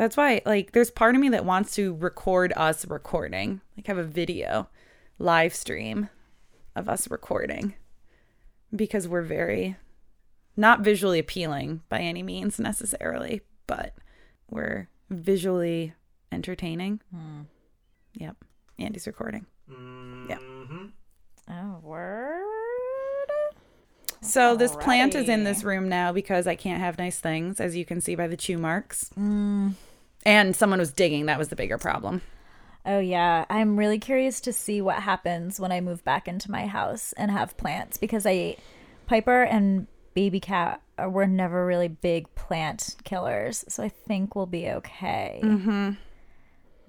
That's why, like, there's part of me that wants to record us recording, like, have a video live stream of us recording because we're very not visually appealing by any means necessarily, but we're visually entertaining. Hmm. Yep. Andy's recording. Yep. Mm-hmm. Oh, word. So this plant is in this room now because I can't have nice things, as you can see by the chew marks. Mm. And someone was digging. That was the bigger problem. Oh yeah, I'm really curious to see what happens when I move back into my house and have plants because I Piper and baby cat were never really big plant killers, so I think we'll be okay. Mm-hmm.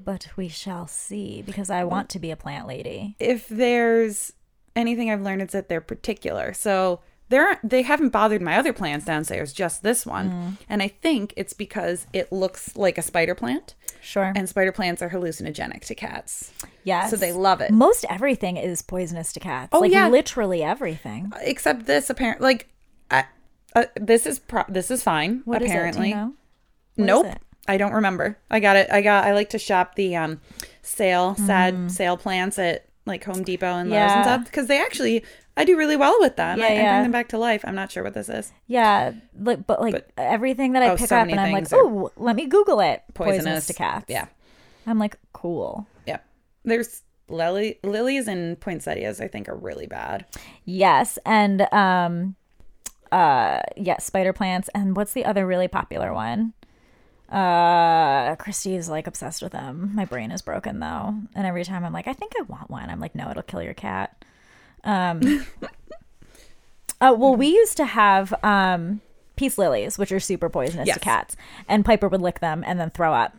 But we shall see because I want to be a plant lady. If there's anything I've learned, it's that they're particular. So they're they haven't bothered my other plants downstairs, just this one. And I think it's because it looks like a spider plant, Sure. and spider plants are hallucinogenic to cats. yes. So they love it. Most everything is poisonous to cats. Oh, like yeah. literally everything. Except this, apparently, like, I, uh, this is pro- this is fine. What is it? Do you apparently, know? Is nope. it? I don't remember. I got it. I got. I like to shop the um sale sad Mm. sale plants at like Home Depot and Lowe's and stuff because they actually I do really well with them. Yeah, I, I yeah. bring them back to life. I'm not sure what this is. Yeah, like, but like But- everything that I Oh, pick so up and I'm like, oh, let me Google it. Poisonous. to cats. Yeah, I'm like, cool. yeah. There's lily lilies and poinsettias. I think are really bad. Yes, and um, uh, yeah, spider plants, and what's the other really popular one? Uh, Christy is like obsessed with them. My brain is broken though, and every time I'm like, I think I want one. I'm like, no, it'll kill your cat. Um, uh, well, we used to have um peace lilies, which are super poisonous Yes. to cats, and Piper would lick them and then throw up.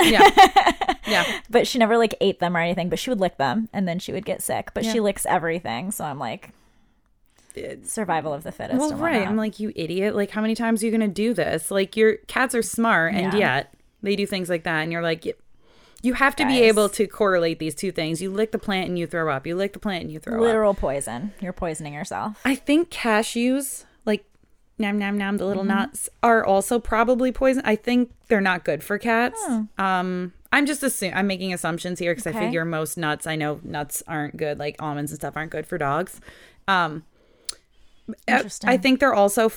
Yeah, yeah. but she never like ate them or anything. But she would lick them, and then she would get sick. But she licks everything, so I'm like, survival of the fittest. Well, right. I'm like, you idiot. Like, how many times are you gonna do this? Like, your cats are smart, and Yeah. yet they do things like that, and you're like. You, have to be able to correlate these two things. You lick the plant and you throw up. You lick the plant and you throw up. literal poison. You're poisoning yourself. I think cashews, like nam nam nam, the little Mm-hmm. nuts, are also probably poison. I think they're not good for cats. Oh. Um, I'm just assuming I'm making assumptions here because I figure most nuts. I know nuts aren't good, like almonds and stuff aren't good for dogs. Um, Uh, Interesting. I think they're also.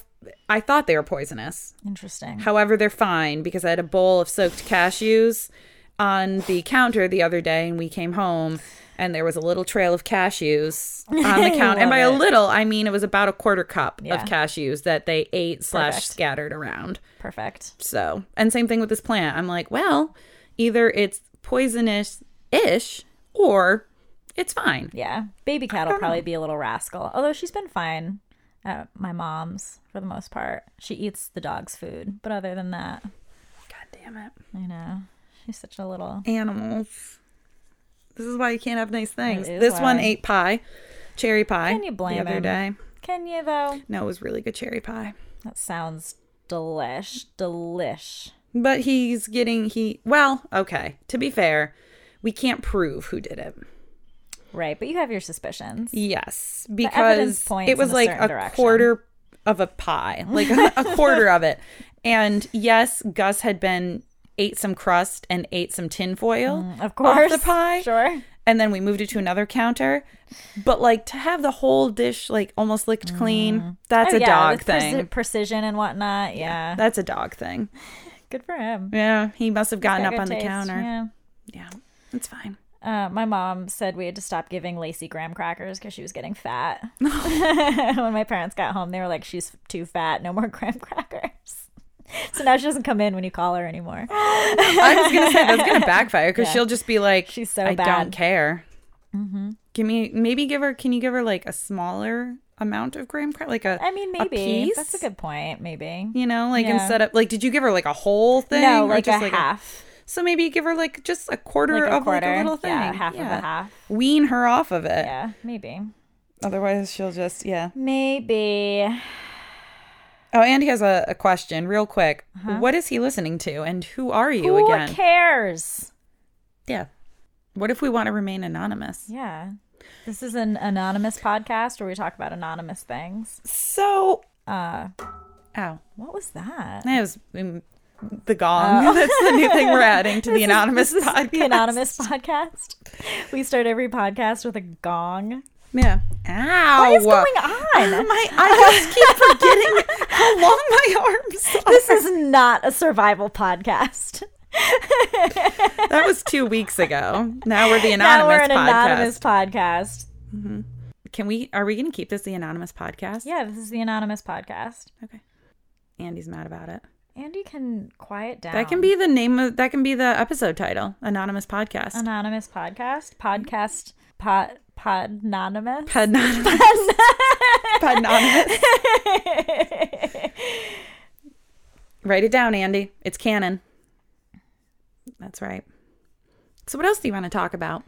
I thought they were poisonous. Interesting. However, they're fine because I had a bowl of soaked cashews on the counter the other day, and we came home, and there was a little trail of cashews on the counter. and by a little, I mean it was about a quarter cup Yeah. of cashews that they ate slash scattered around. Perfect. So, and same thing with this plant. I'm like, well, either it's poisonous ish or it's fine. Yeah. Baby cat will probably be a little rascal. Although she's been fine at my mom's for the most part. She eats the dog's food. But other than that, God damn it. you know, she's such a little. Animals. This is why you can't have nice things. is This one ate pie, cherry pie. Can you blame the other him? day? Can you, though? No, it was really good cherry pie. That sounds delish. Delish. But he's getting he well, okay. To be fair, we can't prove who did it. Right. But you have your suspicions. Yes, because it was in a like a quarter of a pie, like a, a quarter of it. And yes, Gus had been ate some crust and ate some tinfoil Mm, Of course. the pie. Sure. And then we moved it to another counter. But like to have the whole dish like almost licked clean, that's Oh, a yeah, dog thing. precision and whatnot. Yeah. That's a dog thing. Good for him. Yeah, he must have gotten Got up on the counter. Yeah. yeah, it's fine. Uh, my mom said we had to stop giving Lacey graham crackers because she was getting fat. when my parents got home, they were like, "She's too fat. No more graham crackers." So now she doesn't come in when you call her anymore. I was gonna say that's gonna backfire because Yeah. she'll just be like, She's so I bad." don't care." Mm-hmm. Give me maybe give her. Can you give her like a smaller amount of graham cracker, like a I mean, maybe piece? that's a good point. Maybe you know, like Yeah. instead of like, did you give her like a whole thing? no, like just a half, so maybe give her like just a quarter like a of quarter, like a little thing. yeah, half of a half. Wean her off of it. Yeah, maybe, Otherwise, she'll just yeah. maybe. Oh, Andy has a, a question, real quick. What is he listening to, and who are you Uh-huh. Who cares? Yeah. What if we want to remain anonymous? Yeah, this is an anonymous podcast where we talk about anonymous things. So, Uh, oh, what was that? That was um, the gong. Oh. That's the new thing we're adding to the anonymous is podcast. The anonymous podcast. We start every podcast with a gong. Yeah. Ow. What is going on? Oh, my, I just keep forgetting how long my arms are. This is not a survival podcast. That was two weeks ago. Now we're the anonymous. now we're an podcast. anonymous podcast. Mm-hmm. Can we? Are we going to keep this the anonymous podcast? Yeah, this is the anonymous podcast. Okay. Andy's mad about it. Andy can quiet down. That can be the name of. That can be the episode title. Anonymous podcast. anonymous podcast. Podcast pod podnonymous. Anonymous. Anonymous. Write it down, Andy. It's canon. That's right. So, what else do you want to talk about?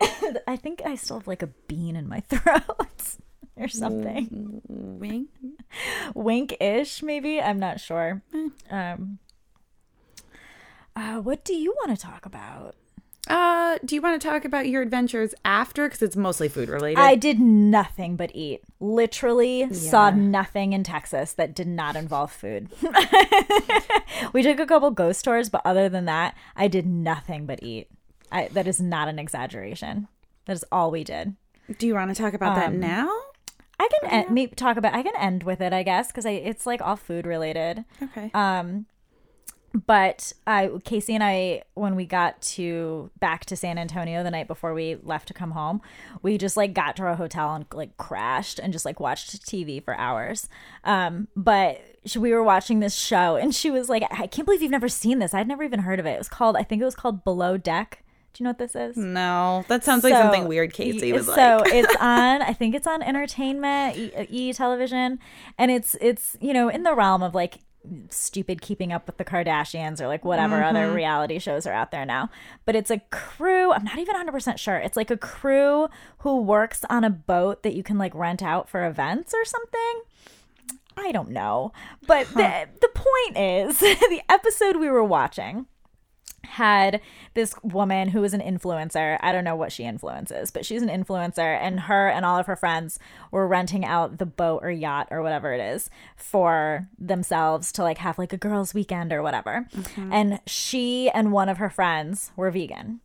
I think I still have like a bean in my throat or something. Wink. Wink ish, maybe. I'm not sure. Um, uh, what do you want to talk about? Uh, do you want to talk about your adventures after? Because it's mostly food related. I did nothing but eat. Literally saw nothing in Texas that did not involve food. we took a couple ghost tours, but other than that, I did nothing but eat. I, that is not an exaggeration. That is all we did. do you want to talk about that Um, now? I can end, maybe talk about. I can end with it, I guess, because it's like all food related. Okay. Um, but I, Casey and I, when we got to back to San Antonio the night before we left to come home, we just like got to our hotel and like crashed and just like watched TV for hours. Um, but she, we were watching this show and she was like, "I can't believe you've never seen this. I'd never even heard of it. It was called, I think it was called Below Deck. Do you know what this is? no, that sounds like something weird. Casey was so like. So it's on i think it's on entertainment e, e television and it's it's you know in the realm of like stupid keeping up with the kardashians or like whatever Mm-hmm. other reality shows are out there now but it's a crew i'm not even 100% sure it's like a crew who works on a boat that you can like rent out for events or something i don't know but the, the point is the episode we were watching had this woman who was an influencer. I don't know what she influences, but she's an influencer, and her and all of her friends were renting out the boat or yacht or whatever it is for themselves to like have like a girls' weekend or whatever. Mm-hmm. And she and one of her friends were vegan,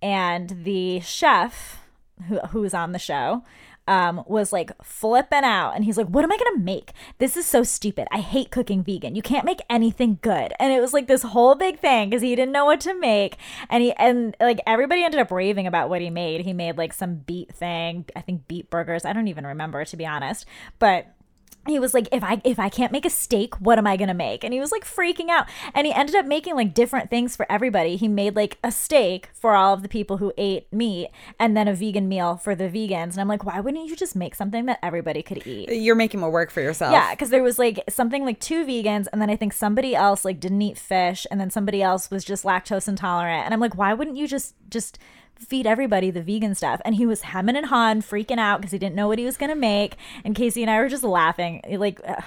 and the chef who who's on the show um, was like flipping out and he's like, What am I gonna make? This is so stupid. I hate cooking vegan. You can't make anything good. And it was like this whole big thing because he didn't know what to make. And he and like everybody ended up raving about what he made. He made like some beet thing, I think beet burgers. I don't even remember to be honest. But he was like if i if i can't make a steak what am i gonna make? And he was like freaking out. And he ended up making like different things for everybody. He made like a steak for all of the people who ate meat and then a vegan meal for the vegans. And i'm like why wouldn't you just make something that everybody could eat? You're making more work for yourself. yeah, because there was like something like two vegans, and then I think somebody else like didn't eat fish, and then somebody else was just lactose intolerant. And I'm like, why wouldn't you just just feed everybody the vegan stuff? And he was hemming and hawing, freaking out because he didn't know what he was gonna make. And Casey and I were just laughing, like. ugh,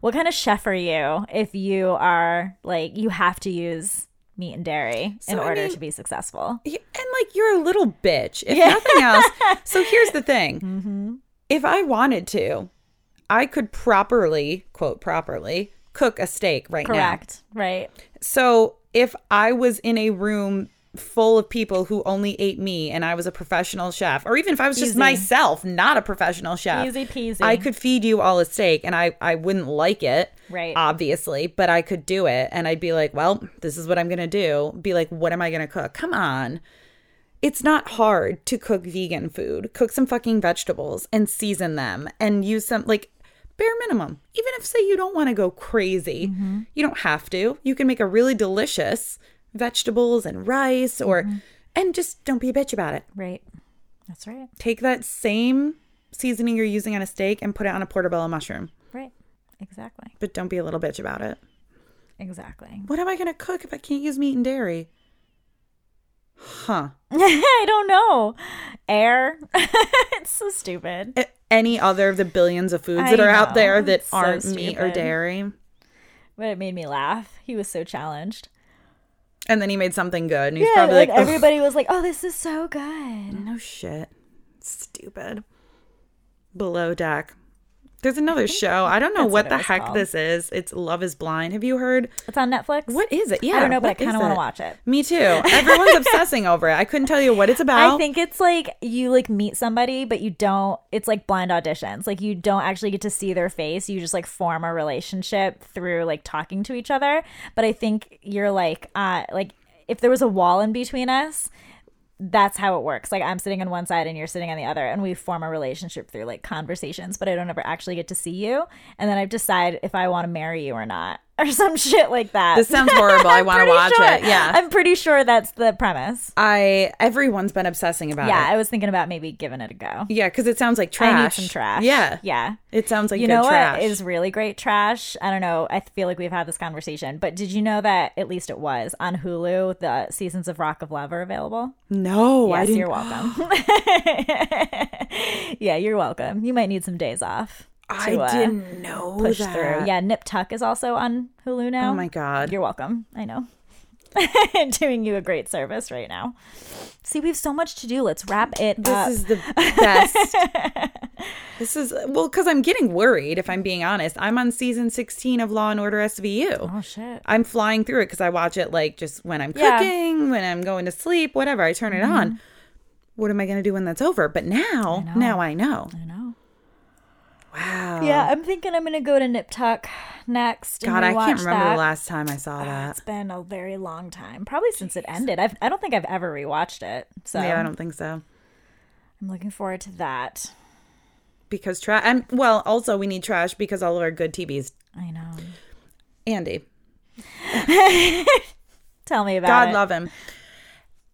what kind of chef are you if you are like you have to use meat and dairy in So, I order mean- to be successful? And like you're a little bitch, if nothing else. So here's the thing: Mm-hmm. if I wanted to, I could properly quote properly cook a steak right now. Correct, right? So if I was in a room full of people who only ate me and I was a professional chef, or even if I was just Easy. myself, not a professional chef, Easy peasy. I could feed you all a steak and I, I wouldn't like it. Right. Obviously, but I could do it. And I'd be like, well, this is what I'm going to do. Be like, what am I going to cook? Come on. It's not hard to cook vegan food. Cook some fucking vegetables and season them and use some, like, bare minimum. Even if, say, you don't want to go crazy, mm-hmm. you don't have to. You can make a really delicious vegetables and rice or, mm-hmm. and just don't be a bitch about it. right. That's right. Take that same seasoning you're using on a steak and put it on a portobello mushroom, Right. Exactly. but don't be a little bitch about it. Exactly. What am I going to cook if I can't use meat and dairy? Huh. I don't know. Air. it's so stupid. Any other of the billions of foods I that are out there that It's aren't meat or dairy? But it made me laugh. He was so challenged. And then he made something good. And he's Yeah, probably like, and "Ugh, everybody was like, "Oh, this is so good." no shit. Stupid. Below deck. There's another show. I don't know what, what the heck called. this is. It's Love is Blind. Have you heard? It's on Netflix. What is it? Yeah. I don't know, but I kind of want to watch it. Me too. Everyone's obsessing over it. I couldn't tell you what it's about. I think it's like you like meet somebody, but you don't. It's like blind auditions. Like you don't actually get to see their face. You just like form a relationship through like talking to each other. But I think you're like, uh, like if there was a wall in between us, that's how it works. Like I'm sitting on one side and you're sitting on the other, and we form a relationship through like conversations. But I don't ever actually get to see you, and then I decide if I want to marry you or not, or some shit like that. this sounds horrible. I want to watch sure- it. Yeah. I'm pretty sure that's the premise. I everyone's been obsessing about Yeah, it. I was thinking about maybe giving it a go. Yeah, because it sounds like trash. I need some trash. Yeah. Yeah. It sounds like You know trash. what is really great trash? I don't know. I feel like we've had this conversation, but did you know that at least it was on Hulu? The seasons of Rock of Love are available. no, I didn't. you're welcome. yeah, you're welcome. You might need some days off. I to, uh, didn't know push that. through. Yeah, Nip Tuck is also on Hulu now. Oh my god. You're welcome. I know. Doing you a great service right now. See, we have so much to do. Let's wrap it This up. is the best. this is well because I'm getting worried. If I'm being honest, I'm on season 16 of Law and Order SVU. oh shit. I'm flying through it because I watch it like just when I'm Yeah. cooking, when I'm going to sleep, whatever. I turn it on. What am I going to do when that's over? But now, now I know. I know. Wow. Yeah, I'm thinking I'm gonna go to Nip Tuck next. God, I can't remember that. the last time I saw ah, that. It's been a very long time, probably since it ended. I've, I don't think I've ever rewatched it, so Yeah, I don't think so. I'm looking forward to that. Because trash. And well, also we need trash because all of our good TVs. I know. Andy, Tell me about it. God it. love him.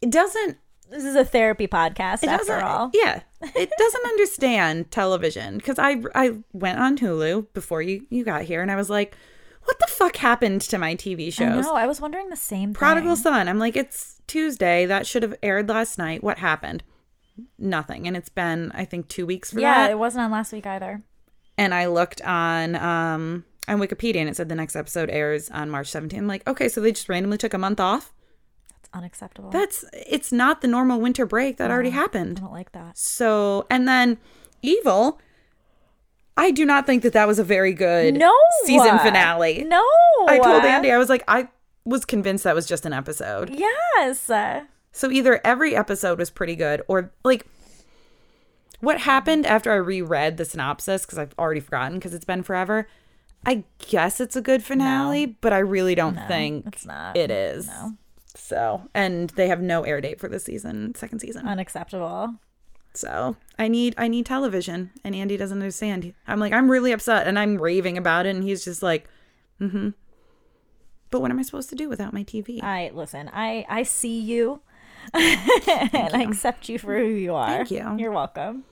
It doesn't this is a therapy podcast It after all. Yeah, it doesn't understand television because I I went on Hulu before you you got here and I was like, what the fuck happened to my TV shows? know. I was wondering the same thing. Prodigal Son. I'm like, it's Tuesday. That should have aired last night. What happened? Nothing. And it's been I think two weeks for Yeah, that. it wasn't on last week either. and I looked on um on Wikipedia and it said the next episode airs on March 17th. I'm like, okay, so they just randomly took a month off. Unacceptable. That's it's not the normal winter break that already happened. I don't like that. So, and then Evil, I do not think that that was a very good No season finale. No, I told Andy, I was like, I was convinced that was just an episode. Yes. So either every episode was pretty good or like what happened after I reread the synopsis, because I've already forgotten because it's been forever. I guess it's a good finale, but I really don't think it's not. it is. No. So, and they have no air date for this season, second season. Unacceptable. So I need I need television, and Andy doesn't understand. I'm like I'm really upset, and I'm raving about it, and he's just like, mm-hmm. But what am I supposed to do without my TV? I listen. I I see you, and I accept you for who you are. Thank you. You're welcome.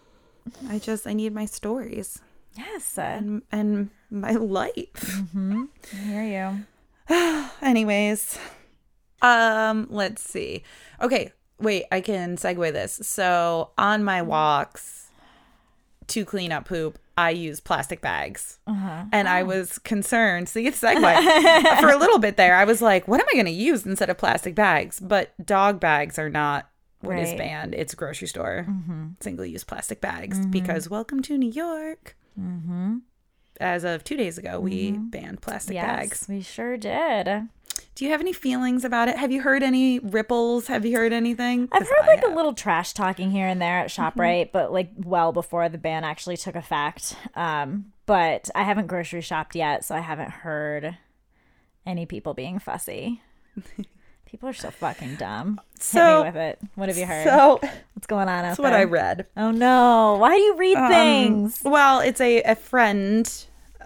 I just I need my stories Yes. And and my life. I hear you. Anyways, um, let's see. Okay, wait, I can segue this. So on my mm-hmm. walks to clean up poop, I use plastic bags, uh-huh. and I oh. was concerned. See, it's segue for a little bit there. I was like, what am I going to use instead of plastic bags? But dog bags are not. What is Right. banned? It's grocery store mm-hmm. single use plastic bags mm-hmm. because welcome to New York. As of two days ago, we banned plastic Yes, bags. we sure did. Do you have any feelings about it? Have you heard any ripples? Have you heard anything? I've heard like a little trash talking here and there at Shoprite, but like well before the ban actually took effect. Um, but I haven't grocery shopped yet, so I haven't heard any people being fussy. people are so fucking dumb. Hit So- me with it. What have you heard? So What's going on out that's there? what I read. Oh no! Why do you read Um, things? well, it's a, a friend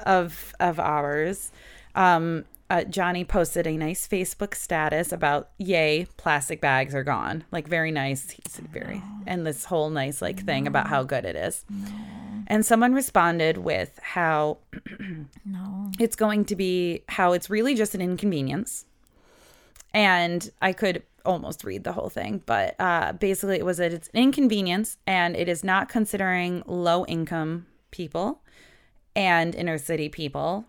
of of ours. Um, uh, Johnny posted a nice Facebook status about yay plastic bags are gone. Like very nice. He's very and this whole nice like thing about how good it is. And someone responded with how No. it's going to be how it's really just an inconvenience. And I could almost read the whole thing, but uh, basically it was that it's an inconvenience and it is not considering low income people and inner city people.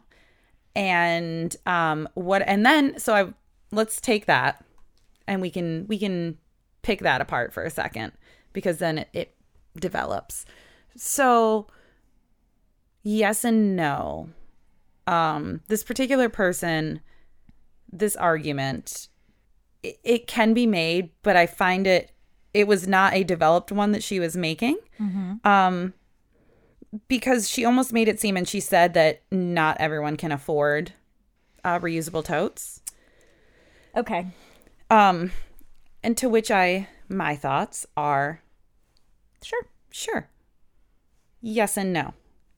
And um what and then so I let's take that and we can we can pick that apart for a second because then it, it develops. So yes and no. Um, this particular person, this argument, it, it can be made, but I find it, it was not a developed one that she was making. Um, because she almost made it seem, and she said that not everyone can afford uh, reusable totes. Okay. Um, and to which I, my thoughts are Sure. Sure. Yes and no.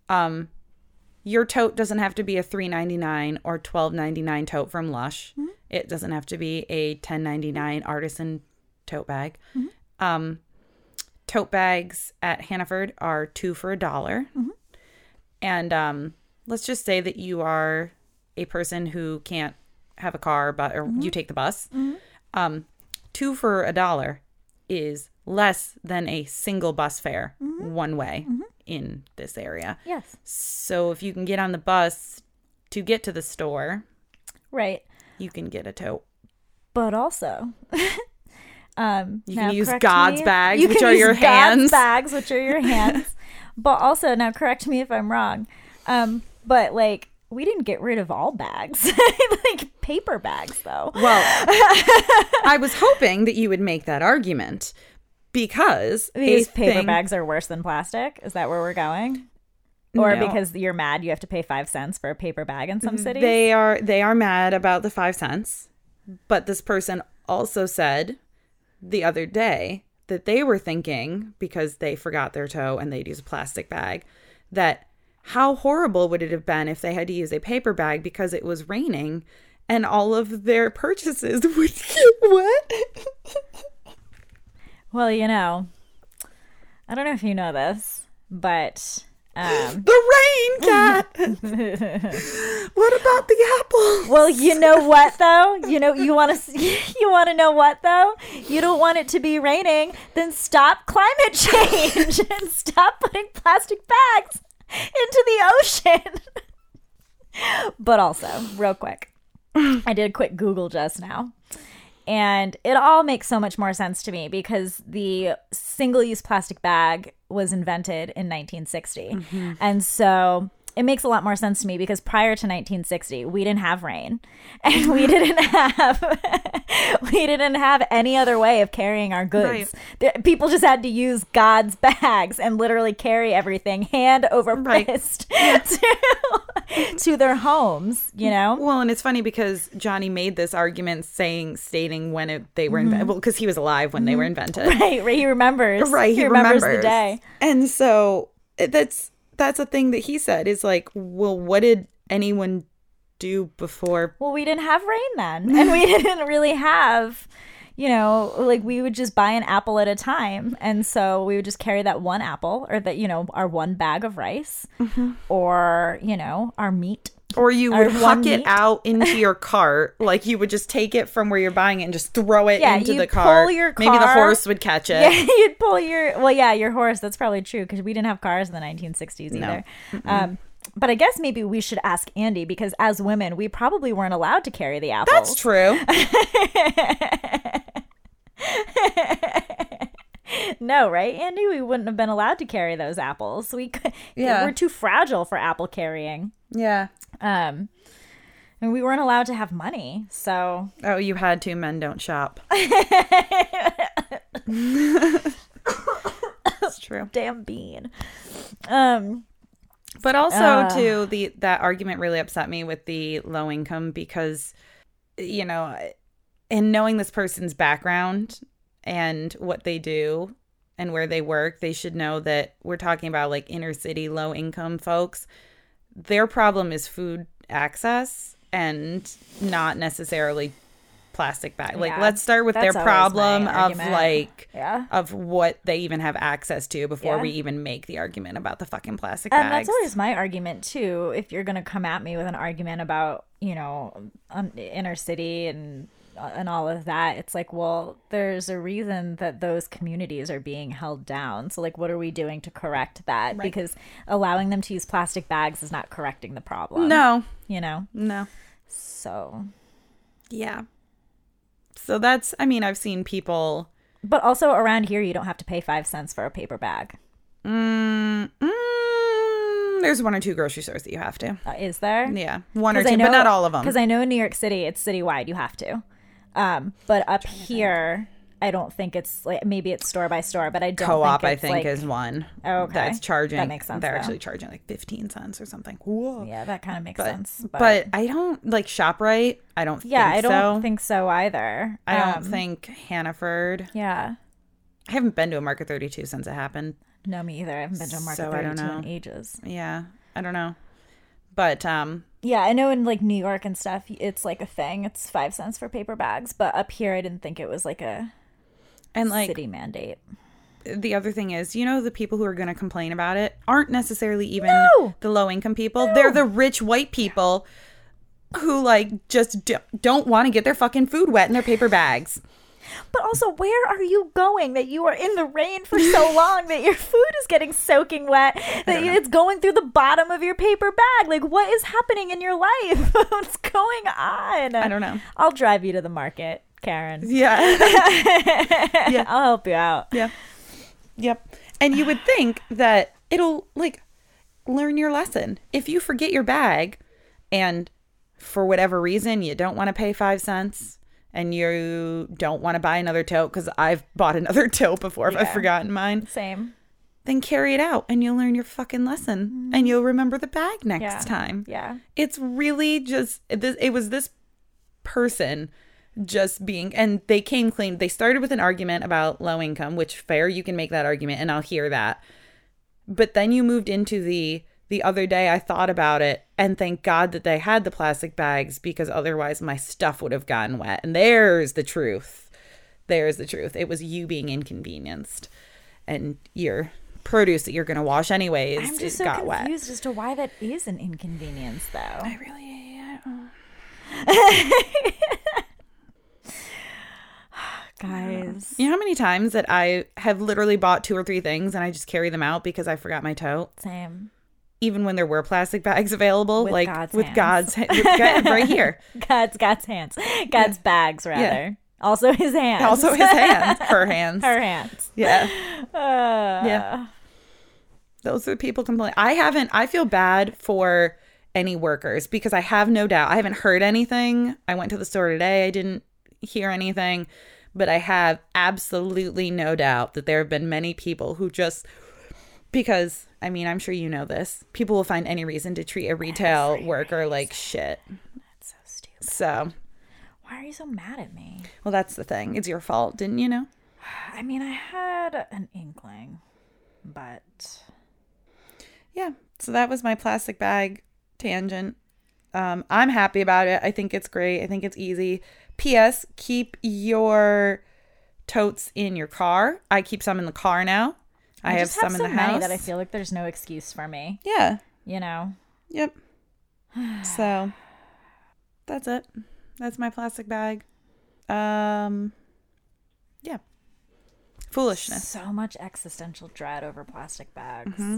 Um your tote doesn't have to be a 3.99 or 12.99 tote from Lush. It doesn't have to be a 10.99 artisan tote bag. Um tote bags at Hannaford are 2 for a dollar. Mm-hmm. And um let's just say that you are a person who can't have a car but or you mm-hmm. take the bus. Mm-hmm. Um 2 for a dollar is less than a single bus fare one way in this area. Yes. So if you can get on the bus to get to the store, Right. you can get a tote. But also, um, You can use God's me- bags, you which can are use your God's hands. bags, which are your hands. but also, now correct me if I'm wrong. Um, but like, we didn't get rid of all bags, like paper bags, though. Well, I was hoping that you would make that argument because These paper thing- bags are worse than plastic. Is that where we're going? Or No. because you're mad, you have to pay five cents for a paper bag in some cities. They are they are mad about the 5 cents. But this person also said the other day that they were thinking because they forgot their toe and they'd use a plastic bag that how horrible would it have been if they had to use a paper bag because it was raining and all of their purchases would get wet. well, you know, I don't know if you know this, but um, the rain cat. what about the apple? Well, you know what though? You know you want to you want to know what though? You don't want it to be raining, then stop climate change and stop putting plastic bags into the ocean. but also, real quick. I did a quick Google just now. And it all makes so much more sense to me because the single use plastic bag was invented in 1960. Mm-hmm. And so it makes a lot more sense to me because prior to 1960, we didn't have rain and we didn't have we didn't have any other way of carrying our goods. The- People just had to use God's bags and literally carry everything hand over Right. fist to, to their homes, you know? Well, and it's funny because Johnny made this argument saying, stating when it, they were invented. Mm-hmm. Well, because he was alive when they were mm-hmm. invented. Right, right. He remembers. Right, he, remembers, remembers, the day. And so that's that's a thing that he said is like, well, what did anyone do before? Well, we didn't have rain then, and we didn't really have, you know, like we would just buy an apple at a time, and so we would just carry that one apple, or that you know, our one bag of rice, Mm-hmm. or you know, our meat. Or you would huck it meat. out into your cart, like you would just take it from where you're buying it and just throw it Yeah, into the cart. pull your Maybe the horse would catch it. Yeah, you'd pull your well, yeah, your horse. That's probably true because we didn't have cars in the 1960s either. Um, but I guess maybe we should ask Andy because as women, we probably weren't allowed to carry the apples. That's true. No, right, Andy? We wouldn't have been allowed to carry those apples. We could, Yeah. we're too fragile for apple carrying. yeah. Um, and we weren't allowed to have money. So Oh, you had to. Men don't shop. That's true. damn bean. Um, But also Uh. too the that argument really upset me with the low income because you know in knowing this person's background and what they do and where they work, they should know that we're talking about like inner city low income folks. Their problem is food access and not necessarily plastic bag. Like Yeah, let's start with their problem of like yeah. of what they even have access to before Yeah. we even make the argument about the fucking plastic And bags. that's always my argument too. If you're gonna come at me with an argument about you know um, inner city and and all of that, it's like, well, there's a reason that those communities are being held down. So like, what are we doing to correct that? Because allowing them to use plastic bags is not correcting the problem. no, you know. no. So, Yeah. So that's, I mean, I've seen people. but also around here, you don't have to pay five cents for a paper bag. Mm, mm, Mm, there's one or two grocery stores that you have to. Uh, is there? Yeah, one or two, know- but not all of them. Because I know in New York City, it's citywide. You have to. Um, but up here, I don't think it's like maybe it's store by store, but I don't Co-op, think I think, like- is one. Oh, okay. That's charging. That makes sense, They're though. actually charging like 15 cents or something. Whoa. Yeah, that kind of makes But, sense. but I don't like ShopRite. I don't yeah, think I don't so. think so either. I don't Um, think Hannaford. Yeah. I haven't been to a Market 32 since it happened. No, me either. I haven't been to a market So 32 in ages. Yeah, I don't know. But um Yeah, I know in like New York and stuff, it's like a thing. It's five cents for paper bags, but up here, I didn't think it was like a and like city mandate. the other thing is, you know, the people who are going to complain about it aren't necessarily even No! the low income people. They're the rich white people who like just don't want to get their fucking food wet in their paper bags. But also, where are you going that you are in the rain for so long that your food is getting soaking wet, that it's going through the bottom of your paper bag? Like, what is happening in your life? What's going on? I don't know. I'll drive you to the market, Karen. Yeah. yeah. I'll help you out. yeah. Yep. And you would think that it'll like learn your lesson. If you forget your bag and for whatever reason you don't want to pay 5 cents and you don't want to buy another tote cuz I've bought another tote before if I've forgotten mine. Same. then carry it out and you'll learn your fucking lesson mm-hmm. and you'll remember the bag next Yeah. time. Yeah. It's really just this it was this person just being and they came clean. They started with an argument about low income, which fair you can make that argument and I'll hear that. But then you moved into the the other day I thought about it and thank God that they had the plastic bags because otherwise my stuff would have gotten wet. And there's the truth. There's the truth. It was you being inconvenienced and your produce that you're going to wash anyways I'm just so got wet. confused as to why that is an inconvenience, though. I really I Guys. You know how many times that I have literally bought two or three things and I just carry them out because I forgot my tote, Same. Even when there were plastic bags available, With like God's with hands. God's with God, right here. God's God's hands. God's bags, rather. Also his hands. Also his hands, her hands. Her hands. Yeah, Uh, Yeah. those are the people complaining. I haven't. I feel bad for any workers because I have no doubt. I haven't heard anything. I went to the store today. I didn't hear anything, but I have absolutely no doubt that there have been many people who just because I mean, I'm sure you know this. People will find any reason to treat a retail worker like shit. That's so stupid. So, Why are you so mad at me? well, that's the thing. It's your fault, didn't you know? I mean, I had an inkling, but yeah so that was my plastic bag tangent um, i'm happy about it i think it's great i think it's easy ps keep your totes in your car i keep some in the car now i, have some so in the house that I feel like there's no excuse for me. yeah You know. yep so that's it that's my plastic bag um yeah foolishness So much existential dread over plastic bags. Mm-hmm.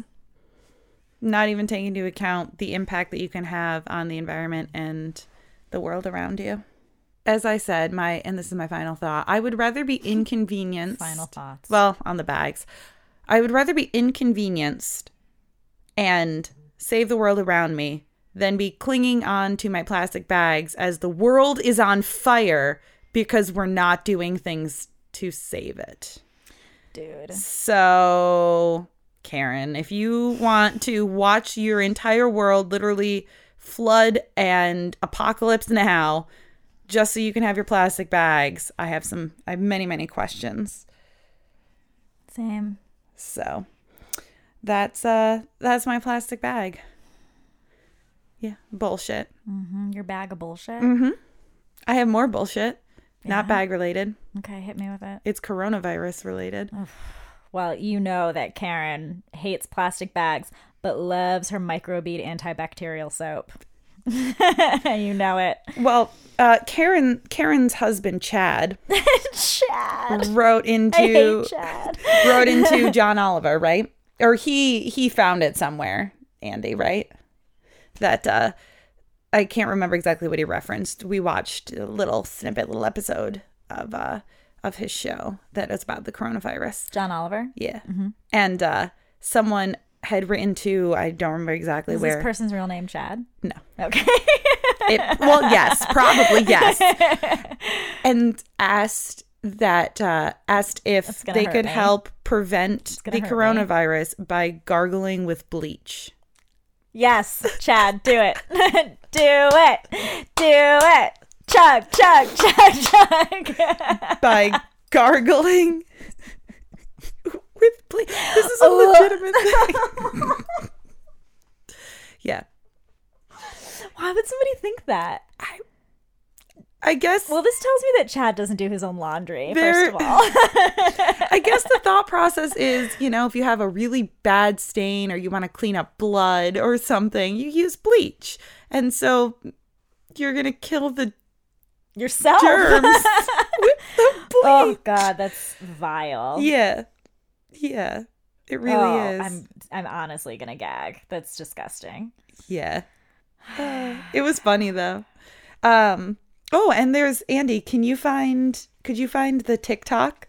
not even taking into account the impact that you can have on the environment and the world around you. As I said, my and this is my final thought, I would rather be inconvenienced. Final thoughts. Well, on the bags. I would rather be inconvenienced and save the world around me than be clinging on to my plastic bags as the world is on fire because we're not doing things to save it. Dude. So, Karen, if you want to watch your entire world literally flood and apocalypse now, just so you can have your plastic bags, I have some, I have many, many questions. Same. So, that's uh, that's my plastic bag. Yeah, bullshit. Mm-hmm. Your bag of bullshit. Mm-hmm. I have more bullshit, not bag related. Okay, hit me with it. It's coronavirus related. Well, you know that Karen hates plastic bags, but loves her microbead antibacterial soap. you know it. Well, uh, Karen, Karen's husband Chad Chad. wrote into Chad. wrote into John Oliver, right? Or he he found it somewhere, Andy, right? That uh I can't remember exactly what he referenced. We watched a little snippet, little episode of uh of his show that is about the coronavirus. John Oliver. Yeah. And uh someone had written to I don't remember exactly Is where. this person's real name Chad? no. Okay. It, well, yes, probably yes. And asked that uh, asked if they could me. help prevent the hurt me. coronavirus by gargling with bleach. yes, Chad, do it. do it. Do it. Chug, chug, chug, chug. By gargling with bleach. This is a Oh. legitimate thing. yeah. Why would somebody think that? I guess Well, this tells me that Chad doesn't do his own laundry, first of all. I guess the thought process is, you know, if you have a really bad stain or you want to clean up blood or something, you use bleach. And so you're going to kill the Yourself. germs with the oh, bleach. Oh God, that's vile. Yeah. Yeah. It really Oh, is. I'm I'm honestly gonna gag. That's disgusting. Yeah. Uh, it was funny though. Um oh, and there's Andy, can you find could you find the TikTok?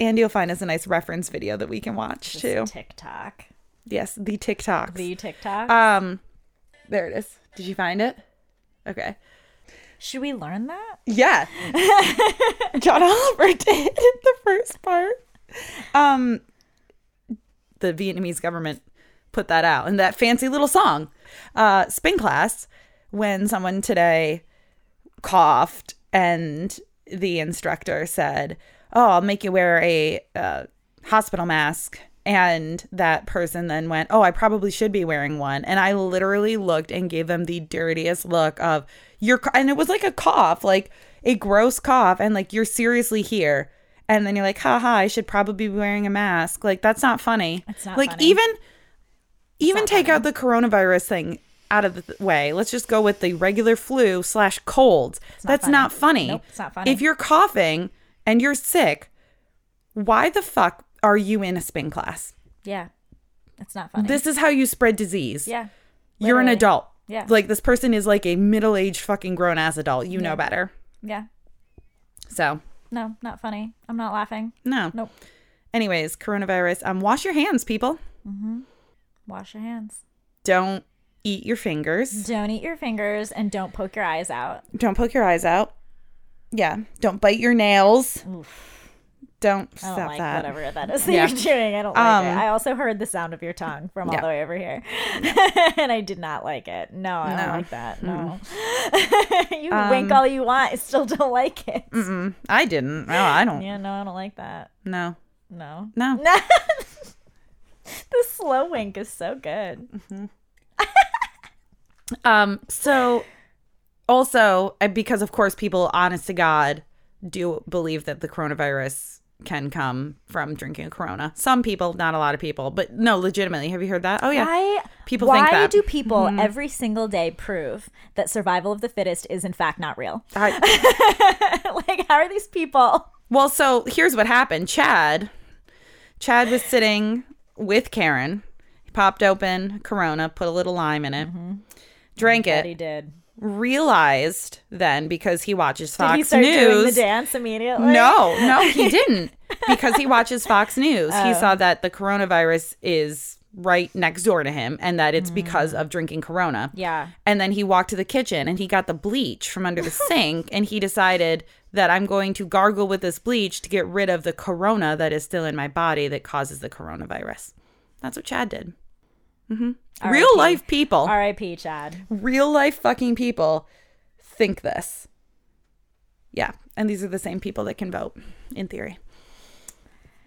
Andy will find us a nice reference video that we can watch This too. TikTok. yes, the TikTok. The TikTok. Um, there it is. Did you find it? Okay. Should we learn that? Yeah. John Oliver did the first part. Um, the Vietnamese government put that out in that fancy little song. Uh, spin class, when someone today coughed and the instructor said, Oh, I'll make you wear a uh, hospital mask. And that person then went, Oh, I probably should be wearing one. And I literally looked and gave them the dirtiest look of, You're, and it was like a cough, like a gross cough. And like, you're seriously here. And then you're like, haha, I should probably be wearing a mask. Like, that's not funny. It's not like, funny. even, even take funny. out the coronavirus thing out of the way. Let's just go with the regular flu slash cold. That's funny. not funny. Nope, it's not funny. If you're coughing and you're sick, why the fuck are you in a spin class? Yeah. It's not funny. This is how you spread disease. yeah. You're an adult. Yeah. Like this person is like a middle aged fucking grown ass adult. You know better. Yeah. So, No, not funny. I'm not laughing. no. Nope. Anyways, coronavirus. Um, wash your hands, people. Mm-hmm. Wash your hands. Don't eat your fingers. Don't eat your fingers and don't poke your eyes out. Don't poke your eyes out. Yeah. Don't bite your nails. Don't I stop don't like that. whatever that is that Yeah. you're doing. I don't like Um, it. I also heard the sound of your tongue from all Yeah. the way over here, and I did not like it. No, I No. don't like that. No, you Um, wink all you want. I still don't like it. Mm-mm. I didn't. No, I don't. Yeah, no, I don't like that. No. No, No. the slow wink is so good. Um. So, also because of course people, honest to God, do believe that the coronavirus can come from drinking a Corona. Some people, not a lot of people, but no, legitimately. Have you heard that? Oh yeah. Why? People why think that. do people mm-hmm. every single day prove that survival of the fittest is in fact not real? I- like, how are these people? Well, so here's what happened. Chad, Chad was sitting with Karen. He popped open Corona, put a little lime in it, mm-hmm. drank That he it, did. Realized then because he watches Fox News. Did he start doing the dance immediately? No, no, he didn't. Because he watches Fox News. Oh. He saw that the coronavirus is right next door to him and that it's because Mm. of drinking Corona. Yeah. And then he walked to the kitchen and he got the bleach from under the sink and he decided that I'm going to gargle with this bleach to get rid of the corona that is still in my body that causes the coronavirus. That's what Chad did. Hmm Real life people, R.I.P. Chad. real life fucking people think this. Yeah. And these are the same people that can vote, in theory.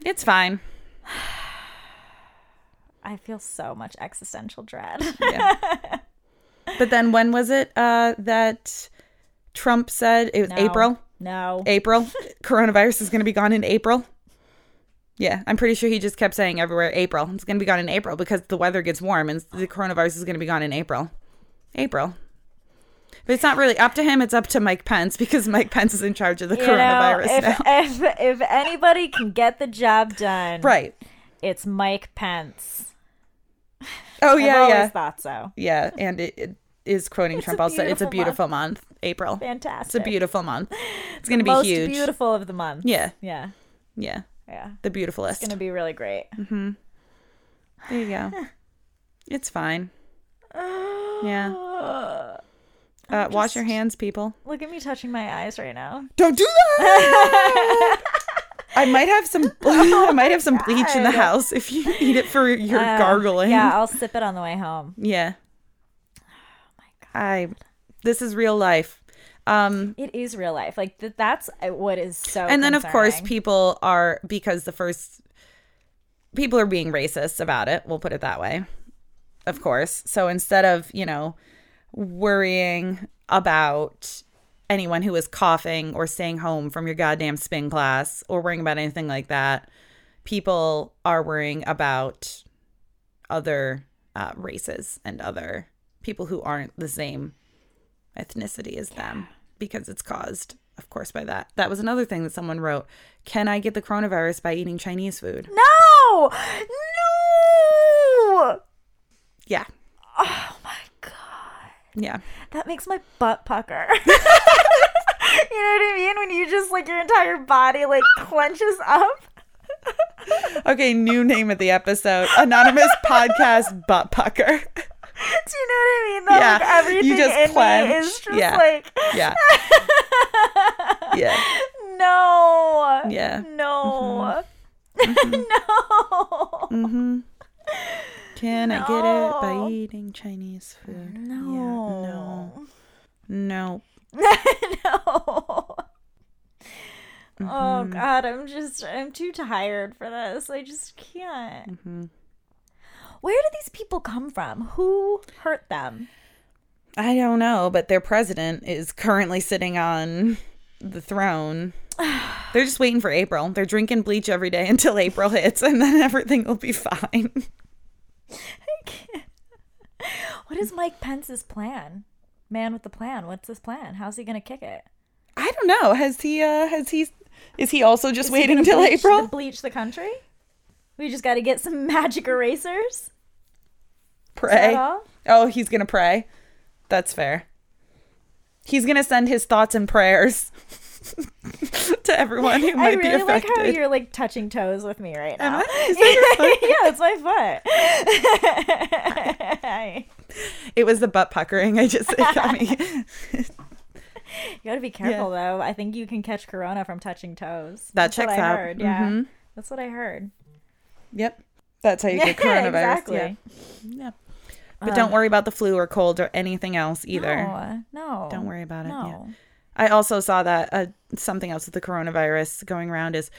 It's fine. I feel so much existential dread. Yeah. but then when was it uh, that Trump said it was No. April? No. April. Coronavirus is going to be gone in April. Yeah, I'm pretty sure he just kept saying everywhere April. It's going to be gone in April because the weather gets warm and the coronavirus is going to be gone in April. April. But it's not really up to him, it's up to Mike Pence because Mike Pence is in charge of the You coronavirus know, now. if, if if anybody can get the job done, Right. it's Mike Pence. Oh, I've yeah, always yeah. thought so. Yeah, and it, it is quoting It's Trump also. It's a beautiful beautiful month, April. Fantastic. It's a beautiful month. It's going to be huge. beautiful of the month. Yeah, Yeah. yeah. Yeah. The beautifulest. It's gonna be really great. There you go. It's fine. Yeah. Uh, wash your hands, people. Look at me touching my eyes right now. Don't do that. I might have some. I might have some bleach in the house if you eat it for your Uh, gargling. Yeah, I'll sip it on the way home. Yeah. Oh my god. I. This is real life. Um, It is real life. Like th- that's uh, what is so. and then of course people are because the first people are being racist about it. We'll put it that way. Of course. So instead of you know worrying about anyone who is coughing or staying home from your goddamn spin class or worrying about anything like that, people are worrying about other uh, races and other people who aren't the same ethnicity as them because it's caused, of course, by that. That was another thing that someone wrote. Can I get the coronavirus by eating Chinese food? no, no. Yeah. Oh my god, Yeah. that makes my butt pucker. you know what I mean? When you just like your entire body like clenches up. Okay, new name of the episode Anonymous Podcast Butt Pucker. Do you know what I mean? Though? Yeah, like everything you just in me is just Yeah. like Yeah. Yeah. no, Yeah. no, Mm-hmm. no. hmm Can I get it by eating Chinese food? No. Yeah. No. No. no. Oh Mm-hmm. god, I'm just I'm too tired for this. I just can't. Where do these people come from? Who hurt them? I don't know, but their president is currently sitting on the throne. They're just waiting for April. They're drinking bleach every day until April hits, and then everything will be fine. What is Mike Pence's plan? Man with the plan. What's his plan? How's he gonna kick it? I don't know. Has he? Uh, has he? Is he also just Is waiting till bleach April? The, bleach the country? We just got to get some magic erasers. Pray. Oh, he's gonna pray. That's fair. He's gonna send his thoughts and prayers to everyone who I might really be like how you're like touching toes with me right now. Is that your foot? yeah, it's my foot. It was the butt puckering. I just it got me. you got to be careful though. I think you can catch corona from touching toes. That That's what checks I out. Heard. Yeah, Mhm. that's what I heard. Yep. That's how you get coronavirus. exactly. Yeah. yeah. But don't worry about the flu or cold or anything else either. No, no. Don't worry about it. Yeah. No. I also saw that uh, something else with the coronavirus going around is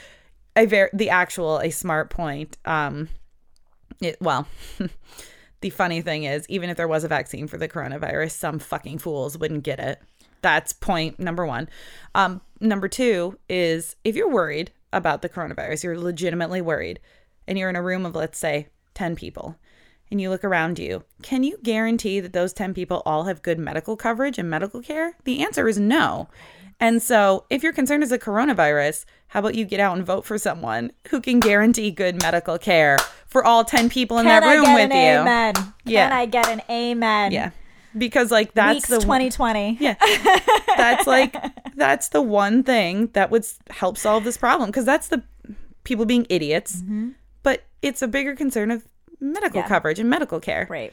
a very the actual a smart point. Um, it well, the funny thing is, even if there was a vaccine for the coronavirus, some fucking fools wouldn't get it. That's point number one. Um, number two is if you're worried about the coronavirus, you're legitimately worried, and you're in a room of let's say ten people, and you look around you, can you guarantee that those 10 people all have good medical coverage and medical care? The answer is no. And so, if your concern is a coronavirus, how about you get out and vote for someone who can guarantee good medical care for all 10 people in Can that I room get with an you? amen? Can Yeah. I get an amen? Yeah. Because like that's Weeks the 2020. Yeah. That's like that's the one thing that would help solve this problem because that's the people being idiots. But it's a bigger concern of medical Yeah. coverage and medical care. Right.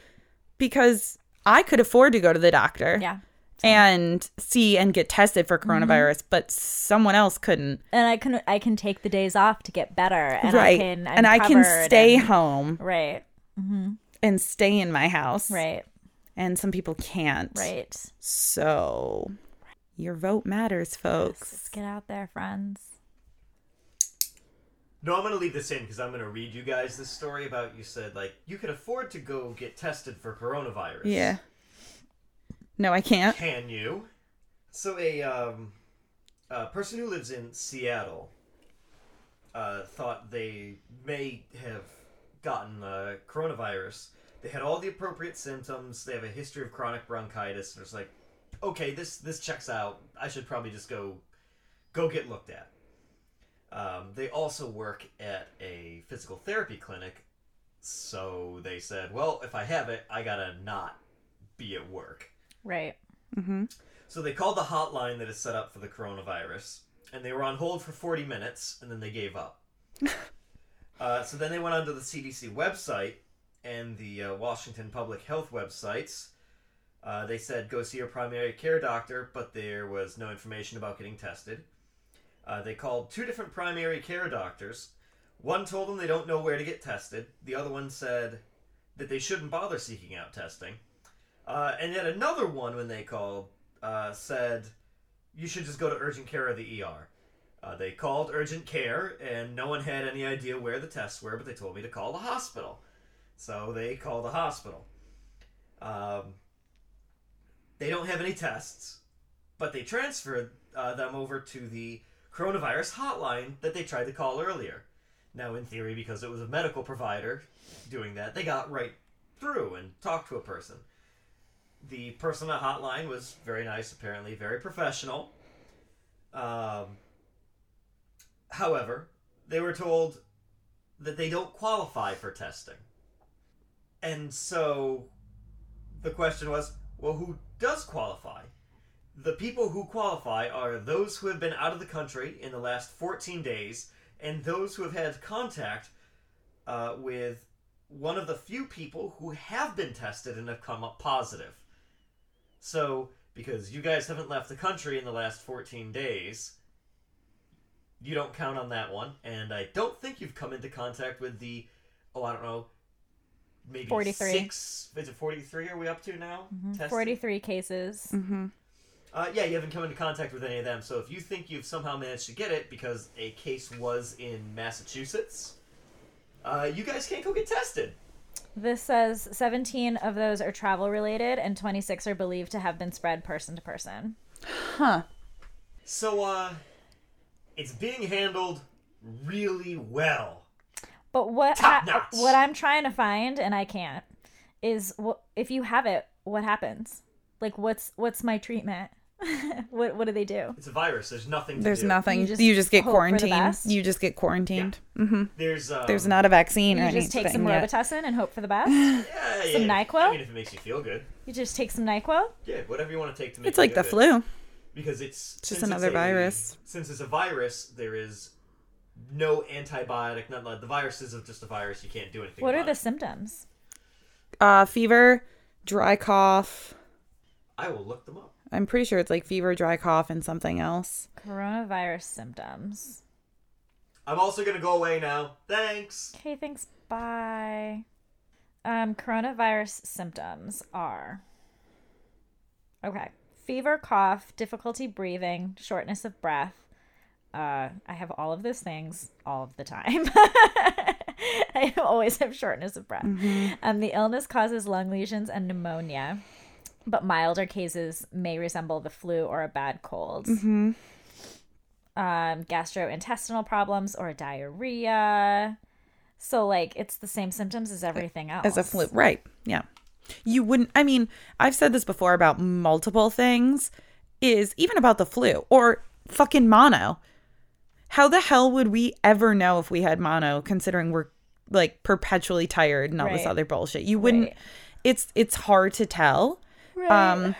because I could afford to go to the doctor Yeah. and see and get tested for coronavirus, but someone else couldn't. And I can I can take the days off to get better, and right. I can I'm and I can stay and- home right, mm-hmm. and stay in my house. right, And some people can't. right. So your vote matters, folks. Let's get out there, friends. No, I'm gonna leave this in because I'm gonna read you guys this story about you said like you could afford to go get tested for coronavirus. Yeah. No, I can't. Can you? So a um, a person who lives in Seattle uh, thought they may have gotten uh, coronavirus. They had all the appropriate symptoms. They have a history of chronic bronchitis. And it's like, okay, this this checks out. I should probably just go go get looked at. Um, they also work at a physical therapy clinic, so they said, well, if I have it, I gotta not be at work. Right. So they called the hotline that is set up for the coronavirus, and they were on hold for 40 minutes, and then they gave up. uh, so then they went onto the CDC website, and the uh, Washington Public Health websites. Uh, they said go see your primary care doctor, but there was no information about getting tested. Uh, they called two different primary care doctors. One told them they don't know where to get tested. The other one said that they shouldn't bother seeking out testing. Uh, and yet another one, when they called, uh, said you should just go to urgent care or the ER. Uh, they called urgent care, and no one had any idea where the tests were, but they told me to call the hospital. So they called the hospital. Um, they don't have any tests, but they transferred uh, them over to the coronavirus hotline that they tried to call earlier. Now, in theory, because it was a medical provider doing that, they got right through and talked to a person. The person on the hotline was very nice, apparently, very professional. Um, however, they were told that they don't qualify for testing. And so the question was well, who does qualify? The people who qualify are those who have been out of the country in the last 14 days and those who have had contact uh, with one of the few people who have been tested and have come up positive. So, because you guys haven't left the country in the last 14 days, you don't count on that one. And I don't think you've come into contact with the, oh, I don't know, maybe 43. six. Is it 43 are we up to now? Tested? 43 cases. Mm-hmm. Uh, yeah, you haven't come into contact with any of them. So if you think you've somehow managed to get it because a case was in Massachusetts, uh, you guys can't go get tested. This says 17 of those are travel related and 26 are believed to have been spread person to person. Huh. So, uh, it's being handled really well. But what Top I, what I'm trying to find and I can't is what if you have it, what happens? Like what's what's my treatment? what what do they do? It's a virus. There's nothing. To There's do. nothing. You You just just, get hope for the quarantined. You just get quarantined. hmm There's um, There's not a vaccine or You just take some yet. Robitussin and hope for the best. yeah, yeah, some yeah. NyQuil? I mean, if it makes you feel good, you just take some NyQuil. yeah, whatever you want to take to make. It's you like feel the good. flu. because it's It's just since another a- virus. Since it's a virus, there is no antibiotic. Not like the virus is just a virus. You can't do anything. What are the it. symptoms? Uh, fever, dry cough. I will look them up. I'm pretty sure it's like fever, dry cough, and something else. Coronavirus symptoms. I'm also gonna go away now. Thanks. Okay, thanks. Bye. Um, coronavirus symptoms are okay: fever, cough, difficulty breathing, shortness of breath. Uh, I have all of those things all of the time. I always have shortness of breath. Um, the illness causes lung lesions and pneumonia, but milder cases may resemble the flu or a bad cold. Um, gastrointestinal problems or diarrhea. So, like, it's the same symptoms as everything else. As a flu. Right. Yeah. You wouldn't, I mean, I've said this before about multiple things, is even about the flu or fucking mono. How the hell would we ever know if we had mono considering we're like perpetually tired and all this other bullshit? You wouldn't, Right. it's, it's hard to tell. Um,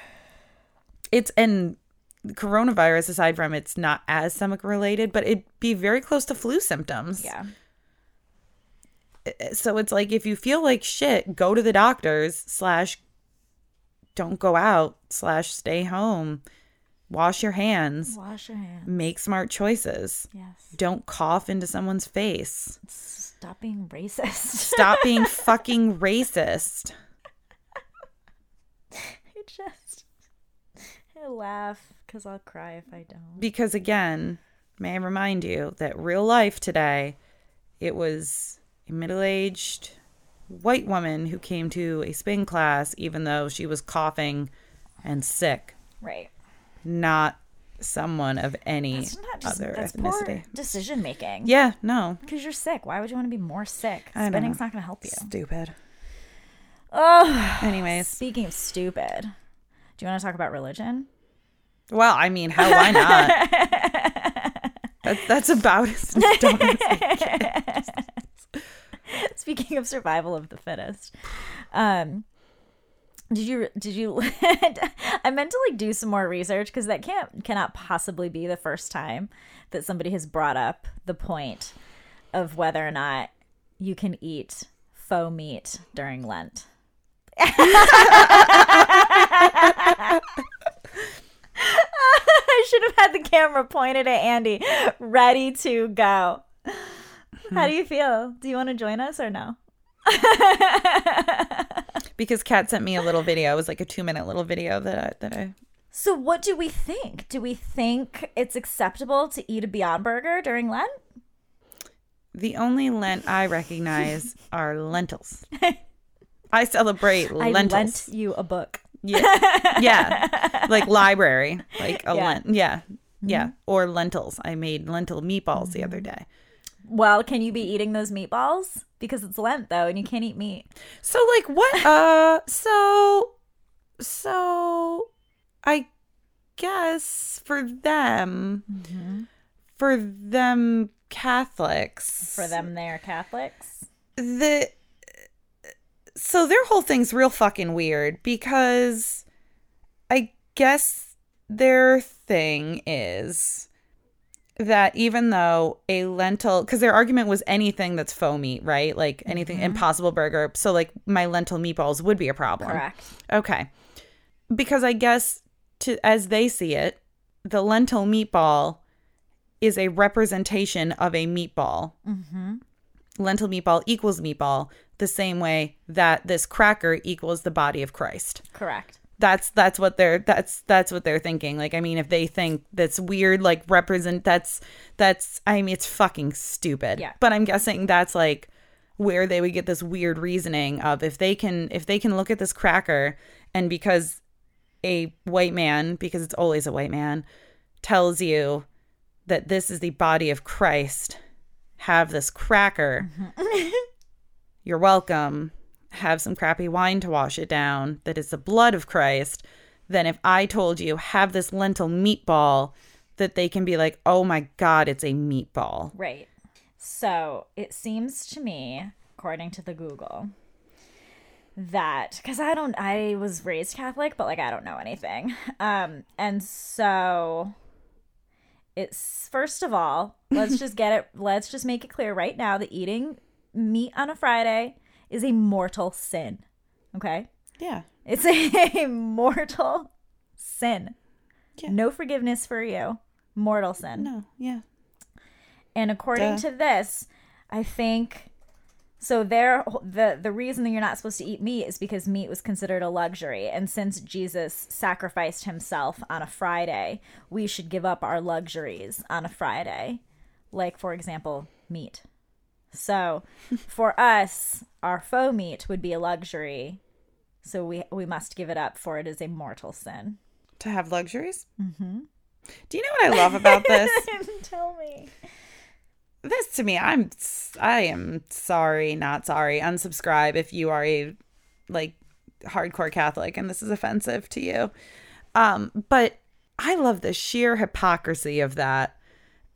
it's, and coronavirus, aside from it's not as stomach related, but it'd be very close to flu symptoms. Yeah. so it's like if you feel like shit go to the doctors slash don't go out slash stay home wash your hands Wash your hands. make smart choices Yes. don't cough into someone's face Stop being racist. stop being fucking racist just I laugh because I'll cry if I don't. because again may i remind you that real life today it was a middle-aged white woman who came to a spin class even though she was coughing and sick Right. not someone of any That's not just other that's ethnicity. poor decision making. Yeah, no. Because you're sick. Why would you want to be more sick? Spinning's not going to help you. Stupid. Oh. Anyways, Speaking of stupid, do you want to talk about religion? well, I mean, how? why not? that's, that's about as dumb as it Speaking of survival of the fittest, um, did you did you? I meant to like do some more research because that can't cannot possibly be the first time that somebody has brought up the point of whether or not you can eat faux meat during Lent? I should have had the camera pointed at Andy, ready to go. How do you feel? Do you want to join us or no? Because Katt sent me a little video. It was like a two minute little video that I, that I. So, what do we think? Do we think it's acceptable to eat a Beyond Burger during Lent? The only Lent I recognize are lentils. I celebrate I lentils. lent you a book. Yeah. yeah. Like library. Like a Yeah. lent. Yeah. Mm-hmm. Yeah. Or lentils. I made lentil meatballs the other mm-hmm. day. Well, can you be eating those meatballs? Because it's Lent though, and you can't eat meat. So like what uh so so I guess for them mm-hmm. for them Catholics For them, they're Catholics. the so their whole thing's real fucking weird because I guess their thing is that even though a lentil because their argument was anything that's faux meat right? Like anything mm-hmm. impossible burger. So like my lentil meatballs would be a problem. Correct. okay. Because i guess to as they see it the lentil meatball is a representation of a meatball mm-hmm. Lentil meatball equals meatball the same way that this cracker equals the body of christ Correct. that's that's what they're that's that's what they're thinking like i mean if they think that's weird like represent that's that's i mean it's fucking stupid Yeah. but i'm guessing that's like where they would get this weird reasoning of if they can if they can look at this cracker and because a white man because it's always a white man tells you that this is the body of christ have this cracker you're welcome. Have some crappy wine to wash it down that is the blood of Christ. Then if I told you have this lentil meatball, that they can be like, oh my God, it's a meatball. Right. So it seems to me, according to the Google, that because I don't, I was raised Catholic, but like I don't know anything. Um, and so it's first of all, let's just get it, let's just make it clear right now that eating meat on a Friday is a mortal sin. Okay. Yeah. It's a mortal sin. Yeah. No forgiveness for you. Mortal sin. No, yeah. And according Duh. to this, I think so there the the reason that you're not supposed to eat meat is because meat was considered a luxury and since Jesus sacrificed himself on a Friday, we should give up our luxuries on a Friday. Like for example, meat. So, for us, our faux meat would be a luxury. So we we must give it up for it is a mortal sin. To have luxuries? Mm-hmm. Do you know what I love about this? Tell me. This to me, I'm I am sorry, not sorry. Unsubscribe if you are a like hardcore Catholic and this is offensive to you. Um, but I love the sheer hypocrisy of that.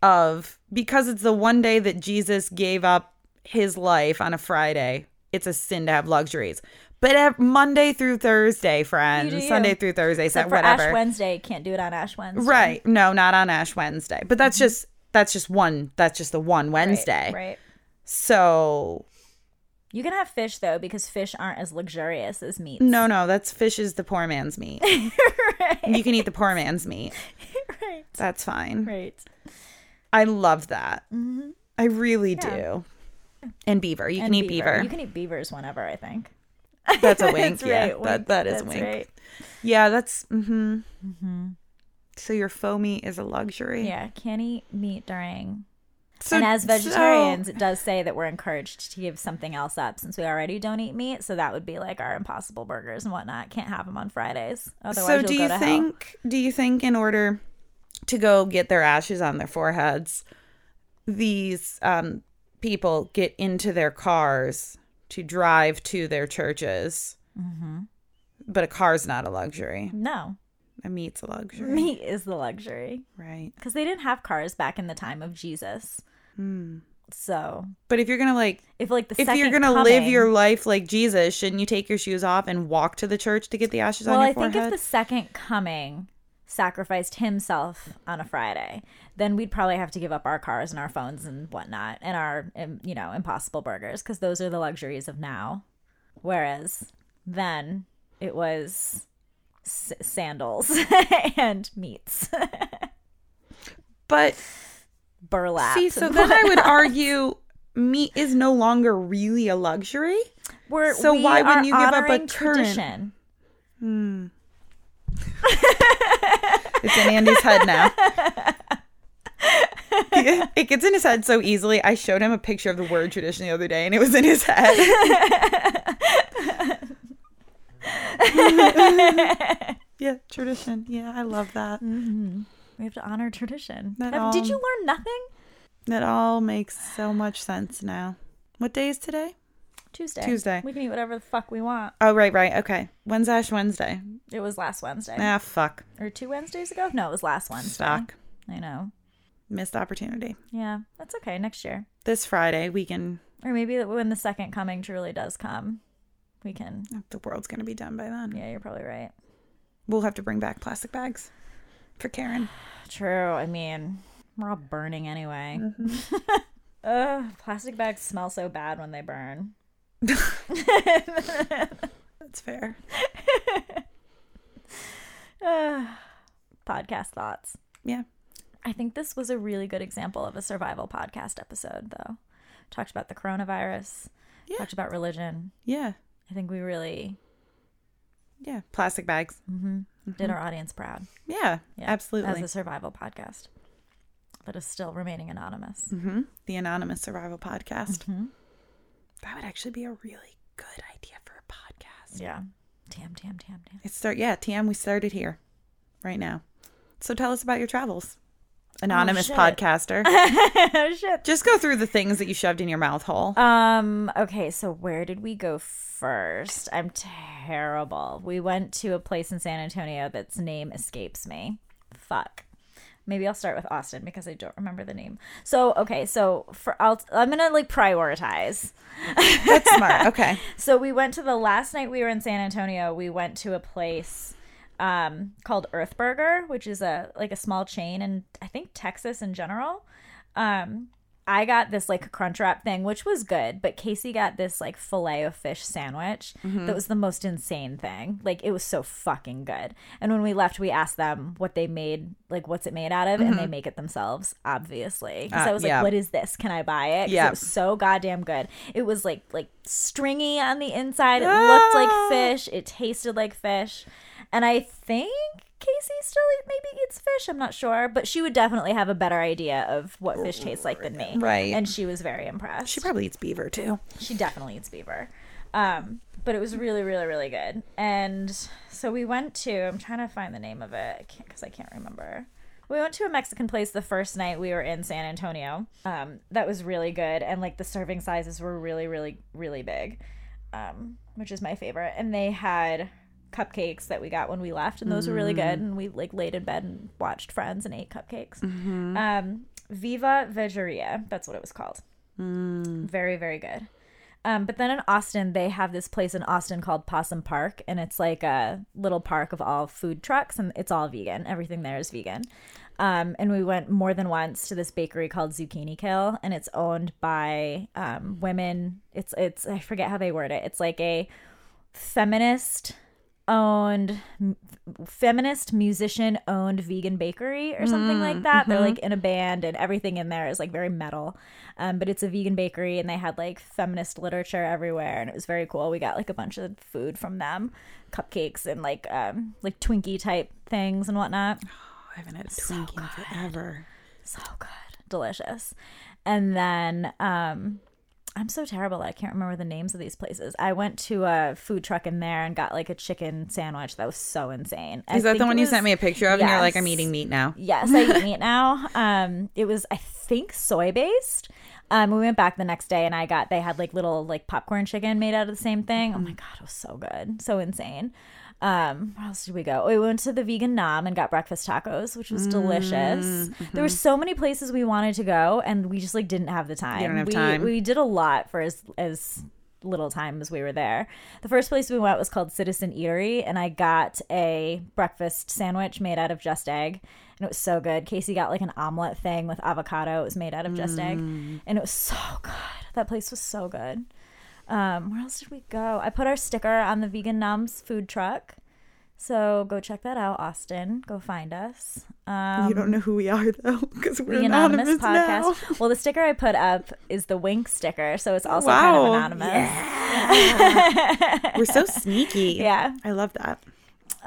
Of because it's the one day that Jesus gave up his life on a Friday, it's a sin to have luxuries. But Monday through Thursday, friends, You you. Sunday through Thursday, Except so for whatever. Ash Wednesday, can't do it on Ash Wednesday. Right. No, not on Ash Wednesday. But that's just that's just one that's just the one Wednesday. Right. So You can have fish though, because fish aren't as luxurious as meat. no, no, that's fish is the poor man's meat. right. You can eat the poor man's meat. right. That's fine. Right. I love that. I really do. And beaver. You And can eat beaver. You can eat beavers whenever, I think. That's a wink. That's yeah, right, that that is That's wink. right. Yeah, that's mm-hmm. So your faux meat is a luxury. Yeah, can't eat meat during. So, and as so- vegetarians, it does say that we're encouraged to give something else up since we already don't eat meat. So that would be like our impossible burgers and whatnot. Can't have them on Fridays. Otherwise, so do you to hell. think do you think in order to go get their ashes on their foreheads these um, people get into their cars to drive to their churches Mm-hmm. but a car's not a luxury No, a meat's a luxury. Meat is the luxury. Right. Because they didn't have cars back in the time of Jesus. Hmm. So but if you're gonna like if like the if you're gonna live your life like jesus shouldn't you take your shoes off and walk to the church to get the ashes well, on your I think if the second coming sacrificed himself on a Friday, then we'd probably have to give up our cars and our phones and whatnot and our, you know, impossible burgers because those are the luxuries of now. Whereas then it was s- sandals and meats, But burlap. see, so then I would argue meat is no longer really a luxury. We're, so why wouldn't you give up a current- tradition? Hmm. It's in Andy's head now. it gets in his head so easily. I showed him a picture of the word tradition the other day and it was in his head. yeah, tradition. Yeah, I love that. We have to honor tradition. That Have- did you learn nothing? That all makes so much sense now. What day is today? Tuesday. Tuesday. We can eat whatever the fuck we want. Oh, right, right. Okay. When's Ash Wednesday? It was last Wednesday. Ah, fuck. Or two Wednesdays ago? No, it was last Wednesday. Fuck. I know. Missed opportunity. Yeah, that's okay. Next year. This Friday, we can. Or maybe when the second coming truly does come, we can. The world's going to be done by then. Yeah, you're probably right. We'll have to bring back plastic bags for Karen. True. I mean, we're all burning anyway. Mm-hmm. Ugh, plastic bags smell so bad when they burn. That's fair. Ugh. podcast thoughts. Yeah. I think this was a really good example of a survival podcast episode, though. Talked about the coronavirus, Yeah. talked about religion. Yeah. I think we really Yeah. Plastic bags. did our audience proud. Yeah. Yeah, Absolutely. As a survival podcast that is still remaining anonymous. hmm The Anonymous Survival Podcast. Mm-hmm. That would actually be a really good idea for a podcast. Yeah. Tam, tam, tam, tam. It start yeah, Tam, we started here right now. So tell us about your travels. Anonymous shit. podcaster. oh, shit. Just go through the things that you shoved in your mouth hole. Um, okay, so where did we go first? I'm terrible. We went to a place in San Antonio that's name escapes me. Fuck. Maybe I'll start with Austin because I don't remember the name. So, okay, so for I'll I'm going to like prioritize. That's smart. Okay. So we went to the last night we were in San Antonio. We went to a place um, called Earth Burger, which is a like a small chain in I think Texas in general. Um, I got this like crunch wrap thing, which was good, but Casey got this like filet of fish sandwich that was the most insane thing. Like it was so fucking good. And when we left, we asked them what they made, like what's it made out of, and they make it themselves, obviously. Because Uh, I was like, yeah. "What is this? Can I buy it? Yeah. it was so goddamn good. It was like like stringy on the inside. It looked like fish. It tasted like fish. And I think Casey still maybe eats fish. I'm not sure, but she would definitely have a better idea of what fish tastes like than me. Right. And she was very impressed. She probably eats beaver too. She definitely eats beaver. Um, but it was really, really, really good. And so we went to. I'm trying to find the name of it because I can't remember. We went to a Mexican place the first night we were in San Antonio. Um, that was really good, and like the serving sizes were really, really, really big, um, which is my favorite. And they had cupcakes that we got when we left, and those were really good. And we like laid in bed and watched Friends and ate cupcakes. Um, Viva Vegeria, that's what it was called. Very, very good. Um, but then in Austin, they have this place in Austin called Possum Park, and it's like a little park of all food trucks, and it's all vegan. Everything there is vegan. Um, and we went more than once to this bakery called Zucchini Kill, and it's owned by um, women. It's it's I forget how they word it. It's like a feminist owned feminist musician owned vegan bakery or something like that. They're like in a band and everything in there is like very metal. Um, but it's a vegan bakery and they had like feminist literature everywhere and it was very cool. We got like a bunch of food from them cupcakes and like um like twinkie type things and whatnot. Oh, I haven't had a Twinkie in forever. so good. Delicious. And then um i'm so terrible that i can't remember the names of these places i went to a food truck in there and got like a chicken sandwich that was so insane I Is that the one you sent me a picture of? And you're like, I'm eating meat now. Yes, I eat meat now. Um, it was I think soy based. Um, we went back the next day and I got they had like little like popcorn chicken made out of the same thing. Oh my god, it was so good, so insane. Um, where else did we go? We went to the vegan Nom and got breakfast tacos, which was delicious. Mm-hmm. There were so many places we wanted to go, and we just like didn't have the time. don't have we, time. We did a lot for as as little time as we were there. The first place we went was called Citizen Eatery, and I got a breakfast sandwich made out of just egg, and it was so good. Casey got like an omelet thing with avocado. It was made out of just egg, and it was so good. That place was so good. Um, where else did we go? I put our sticker on the Vegan Noms food truck. So go check that out, Austin. Go find us. Um, you don't know who we are though, because we're the anonymous, anonymous now. podcast. Well, the sticker I put up is the wink sticker, so it's also kind of Wow. anonymous. We're so sneaky. Yeah. I love that.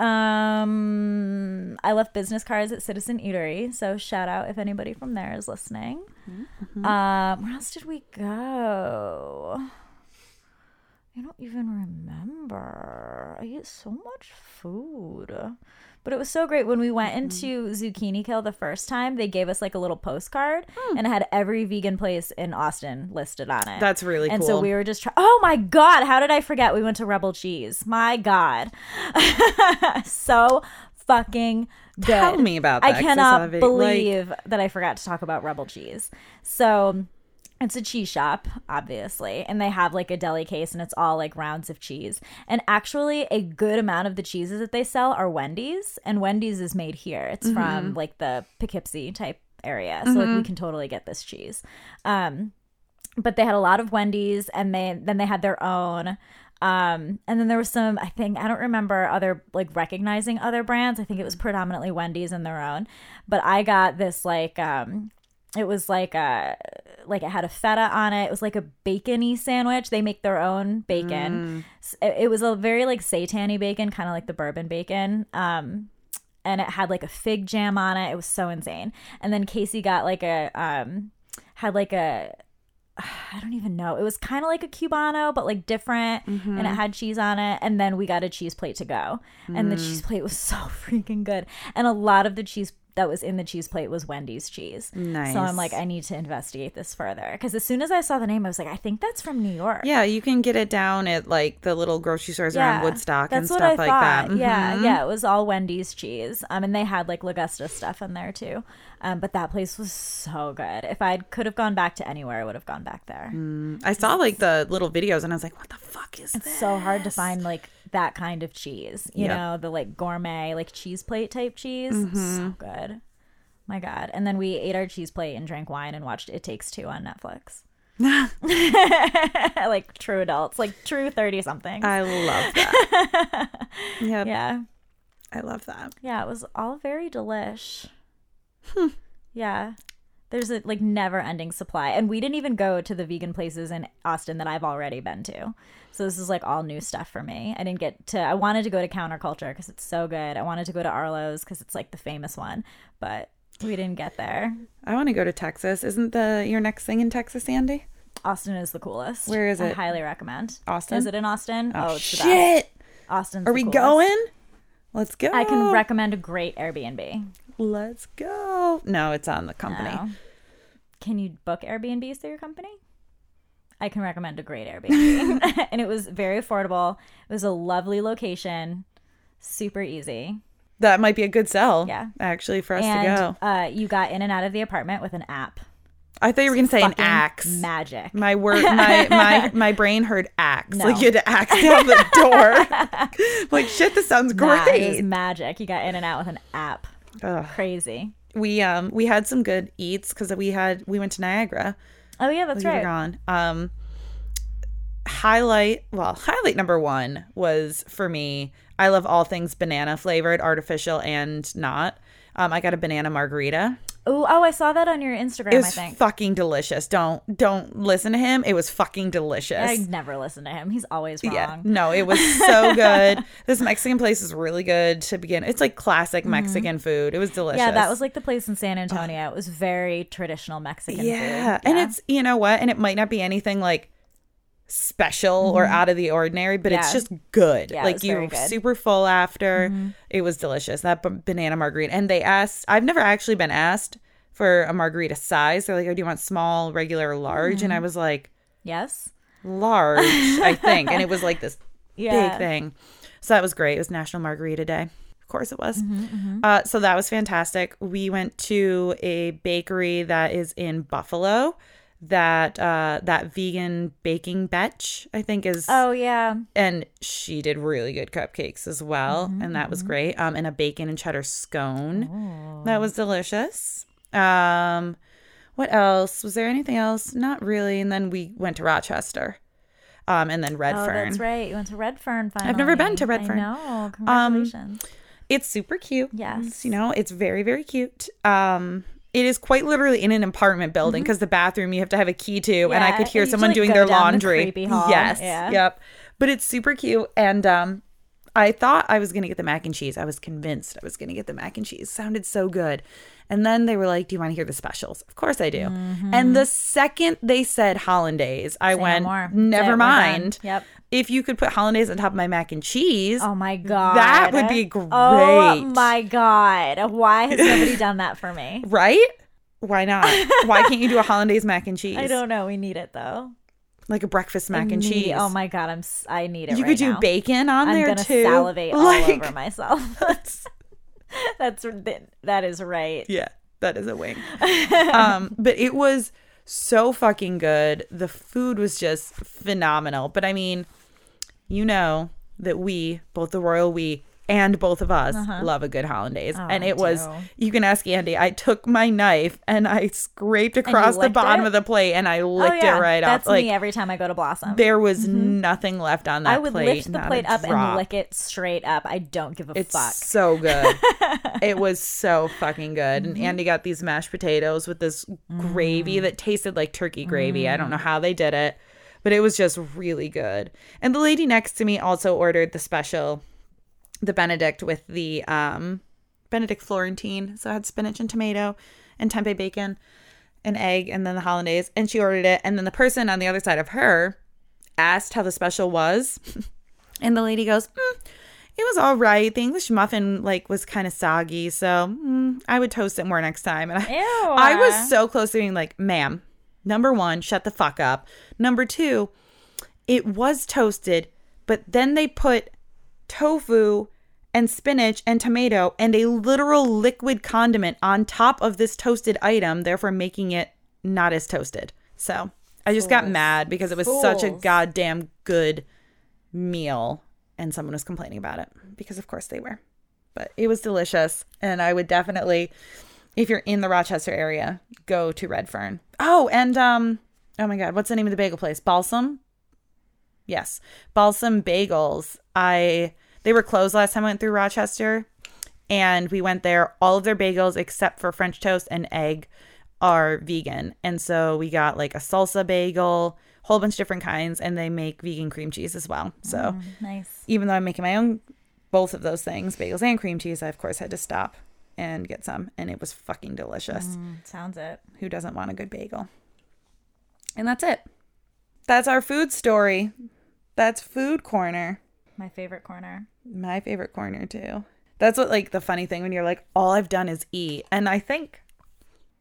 Um, I left business cards at Citizen Eatery, so shout out if anybody from there is listening. Mm-hmm. Um, where else did we go? I don't even remember. I ate so much food. But it was so great when we went Mm-hmm. into Zucchini Kill the first time. They gave us like a little postcard Hmm. and it had every vegan place in Austin listed on it. That's really and cool. And so we were just trying. Oh my god! How did I forget? We went to Rebel Cheese. My god, so fucking good. Tell me about that, I cannot the video. Like- believe that I forgot to talk about Rebel Cheese. So it's a cheese shop, obviously, and they have like a deli case and it's all like rounds of cheese. And actually, a good amount of the cheeses that they sell are Wendy's, and Wendy's is made here. It's Mm-hmm. from like the Poughkeepsie type area, so like we can totally get this cheese. Um, but they had a lot of Wendy's, and they then they had their own. Um, and then there was some, I think, I don't remember other like recognizing other brands. I think it was predominantly Wendy's and their own. But I got this like, um, it was like a, like it had a feta on it. It was like a bacony sandwich. They make their own bacon. S- It, it was a very like satany bacon, kind of like the bourbon bacon. Um, and it had like a fig jam on it. It was so insane. And then Casey got like a, um, had like a, I don't even know. It was kind of like a cubano, but like different, and it had cheese on it. And then we got a cheese plate to go, and the cheese plate was so freaking good. And a lot of the cheese that was in the cheese plate was Wendy's cheese. Nice. So I'm like, I need to investigate this further because as soon as I saw the name, I was like, I think that's from New York. Yeah, you can get it down at like the little grocery stores around Woodstock and stuff like thought. that. Yeah, Mhm. yeah, it was all Wendy's cheese. Um, and they had like Augusta stuff in there too. Um, but that place was so good. If I could have gone back to anywhere, I would have gone back there. I saw like the little videos and I was like, what the fuck is It's this? so hard to find like that kind of cheese. You Yep. know, the like gourmet, like cheese plate type cheese. Mm-hmm. So good. My God. And then we ate our cheese plate and drank wine and watched It Takes Two on Netflix. like true adults, like true 30 something. I love that. yep, yeah. I love that. Yeah, it was all very delish. Hmm. Yeah. There's a like never ending supply. And we didn't even go to the vegan places in Austin that I've already been to. So this is like all new stuff for me. I didn't get to I wanted to go to Counterculture because it's so good. I wanted to go to Arlo's because it's like the famous one, but we didn't get there. I want to go to Texas. Isn't the your next thing in Texas, Andy? Austin is the coolest. Where is I it? highly recommend. Austin? Is it in Austin? Oh, oh best. shit! Austin's Are we coolest. going? Let's go. I can recommend a great Airbnb. Let's go. No, it's on the company. No. Can you book Airbnbs through your company? I can recommend a great Airbnb. and it was very affordable. It was a lovely location, super easy. That might be a good sell. Yeah. actually, for us to go. uh, you got in and out of the apartment with an app. I thought you were gonna say an axe. Magic. My word, my my my brain heard axe. No. Like you had to axe down the door. like shit, this sounds Nah, it was great. magic. You got in and out with an app. Ugh. Crazy. We um we had some good eats because we had we went to Niagara. Oh yeah, that's We were right. gone. Um, highlight well highlight number one was for me. I love all things banana flavored, artificial and not. Um, I got a banana margarita. Oh, oh, I saw that on your Instagram. It I was think. fucking delicious. Don't don't listen to him. It was fucking delicious. I never listen to him. He's always wrong. Yeah. No, it was so good. this Mexican place is really good to begin. It's like classic Mexican food. It was delicious. Mm-hmm. Yeah, that was like the place in San Antonio. It was very traditional Mexican yeah. food. And it's you know what? And it might not be anything like special or out of the ordinary, but it's Mm-hmm. Just good. Yeah, like you very were good. Mm-hmm. super full after. It was delicious. That b- banana margarita. And they asked I've never actually been asked for a margarita size. They're like, "Oh, do you want small, regular, large?" Mm-hmm. And I was like, yes. "Large, I think." And it was like this Yeah. big thing. So that was great. It was National Margarita Day. Of course it was. Mm-hmm, Uh, so that was fantastic. We went to a bakery that is in Buffalo that uh that vegan baking betch I think is Oh yeah. and she did really good cupcakes as well and that Mm-hmm. was great um and a bacon and cheddar scone Oh. that was delicious um what else was there anything else not really and then we went to rochester um and then redfern Oh, that's right. You went to Redfern finally. I've never been to Redfern. I know. Um, it's super cute Yes. You know it's very very cute um it is quite literally in an apartment building because the bathroom you have to have a key to and i Mm-hmm. Could hear someone doing their down the laundry yes Yeah. yep but it's super cute and um i thought i was gonna get the mac and cheese i was convinced i was gonna get the mac and cheese sounded so good and then they were like do you want to hear the specials of course i do and the second they said hollandaise i Mm-hmm. Say went more. never Say it, we're done." mind Yep. If you could put hollandaise on top of my mac and cheese Oh my god. That would be great. Oh my god. Why has nobody done that for me? Right? Why not? Why can't you do a hollandaise mac and cheese? I don't know. We need it though. like a breakfast mac and Need- cheese. Oh my god. I'm. I need it. you right could do now. bacon on there. I'm there gonna too. salivate all over myself. That's that's that is right. Yeah, that is a wing. um, but it was so fucking good. The food was just phenomenal. But I mean, you know that we, both the royal we and both of us, love a good hollandaise. and Uh-huh. Oh, I it was you can ask Andy. I took my knife and I scraped across the bottom it? of the plate and I Oh licked yeah, it right that's off. Like me every time I go to Blossom. there was nothing left on that I would plate. lift the plate up and lick it straight up. I don't give a It's fuck. so good. it was so fucking good. Mm-hmm. And Andy got these mashed potatoes with this Mm. gravy that tasted like turkey gravy. I don't know how they did it, but it was just really good. And the lady next to me also ordered the special, the Benedict with the um Benedict Florentine. So I had spinach and tomato and tempeh bacon and egg and then the hollandaise and she ordered it and then the person on the other side of her asked how the special was and the lady goes mm, it was all right the english muffin like was kind of soggy so mm, i would toast it more next time and I, Ew. I was so close to being like ma'am number one shut the fuck up number two it was toasted but then they put tofu and spinach and tomato and a literal liquid condiment on top of this toasted item, therefore making it not as toasted. So I just got mad because it was such a goddamn good meal and someone was complaining about it because of course they were. But it was delicious and I would definitely if you're in the Rochester area, go to Redfern. Oh, and um oh my god, what's the name of the bagel place? Balsam? Yes. Balsam Bagels. I they were closed last time I went through Rochester and we went there. All of their bagels except for French toast and egg are vegan. And so we got like a salsa bagel, whole bunch of different kinds and they make vegan cream cheese as well. So nice. even though I'm making my own both of those things, bagels and cream cheese, I of course had to stop and get some and it was fucking delicious. Mm, sounds it. Who doesn't want a good bagel? And that's it. That's our food story. That's food corner. My favorite corner. My favorite corner too. That's what like the funny thing when you're like all I've done is eat. And I think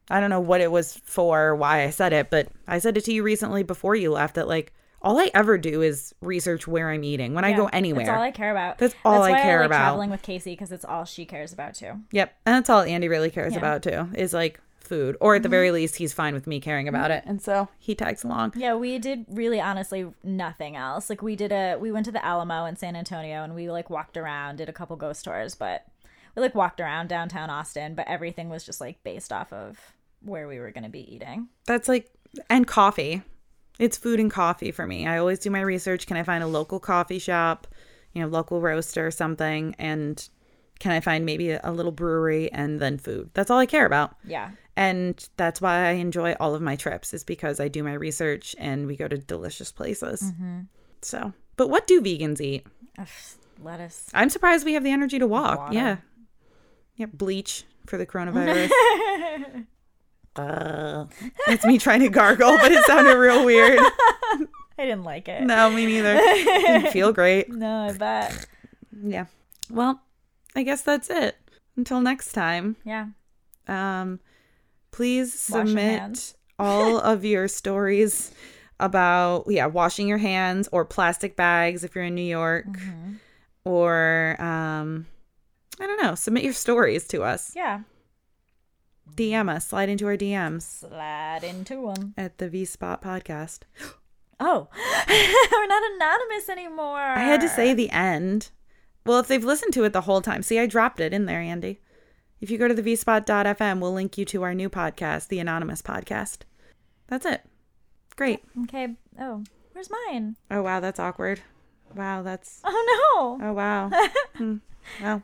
I don't know what it was for, why I said it, but I said it to you recently before you left that like all I ever do is research where I'm eating when I go anywhere. That's all I care about. That's all I why care I like about. Traveling with Casey because it's all she cares about too. Yep. And that's all Andy really cares Yeah. about too, is like food. Or at the very mm-hmm. least he's fine with me caring about mm-hmm. it. And so he tags along. Yeah, we did really honestly nothing else. Like we did a we went to the Alamo in San Antonio and we like walked around, did a couple ghost tours, but we like walked around downtown Austin, but everything was just like based off of where we were going to be eating. That's like and coffee. It's food and coffee for me. I always do my research. Can I find a local coffee shop, you know, local roaster or something? And can I find maybe a, little brewery and then food? That's all I care about. Yeah. And that's why I enjoy all of my trips is because I do my research and we go to delicious places. Mm-hmm. So, but what do vegans eat? Ugh, lettuce. I'm surprised we have the energy to walk. Water. Yeah. Yeah, bleach for the coronavirus. uh, it's me trying to gargle, but it sounded real weird. I didn't like it. No, me neither. Didn't feel great. No, I bet. Yeah. Well, I guess that's it. Until next time, Yeah. um, please Wash submit all of your stories about yeah washing your hands or plastic bags if you're in New York, Mm-hmm. or um, I don't know. Submit your stories to us. Yeah. DM us. Slide into our DMs Slide into them. at the V Spot Podcast. Oh, we're not anonymous anymore. I had to say the end. Well, if they've listened to it the whole time, see, I dropped it in there, Andy. If you go to the vspot.fm, we'll link you to our new podcast, the Anonymous Podcast. That's it. Great. Okay. Oh, where's mine? Oh, wow, that's awkward. Wow, that's. Oh no. Oh, wow. Hmm. Well,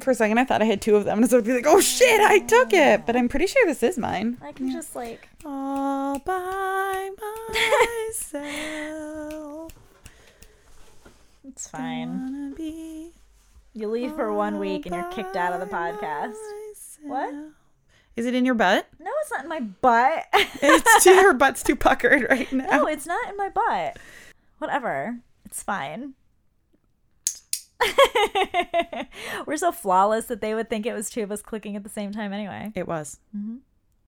for a second, I thought I had two of them. And so I'd be like, oh, shit, I took it. But I'm pretty sure this is mine. I can just like. All by myself. It's fine. You leave for one week and you're kicked out of the podcast. What? Is it in your butt? No, it's not in my butt. It's too, your butt's too puckered right now. no, it's not in my butt. Whatever. It's fine. We're so flawless that they would think it was two of us clicking at the same time anyway. It was. Mhm.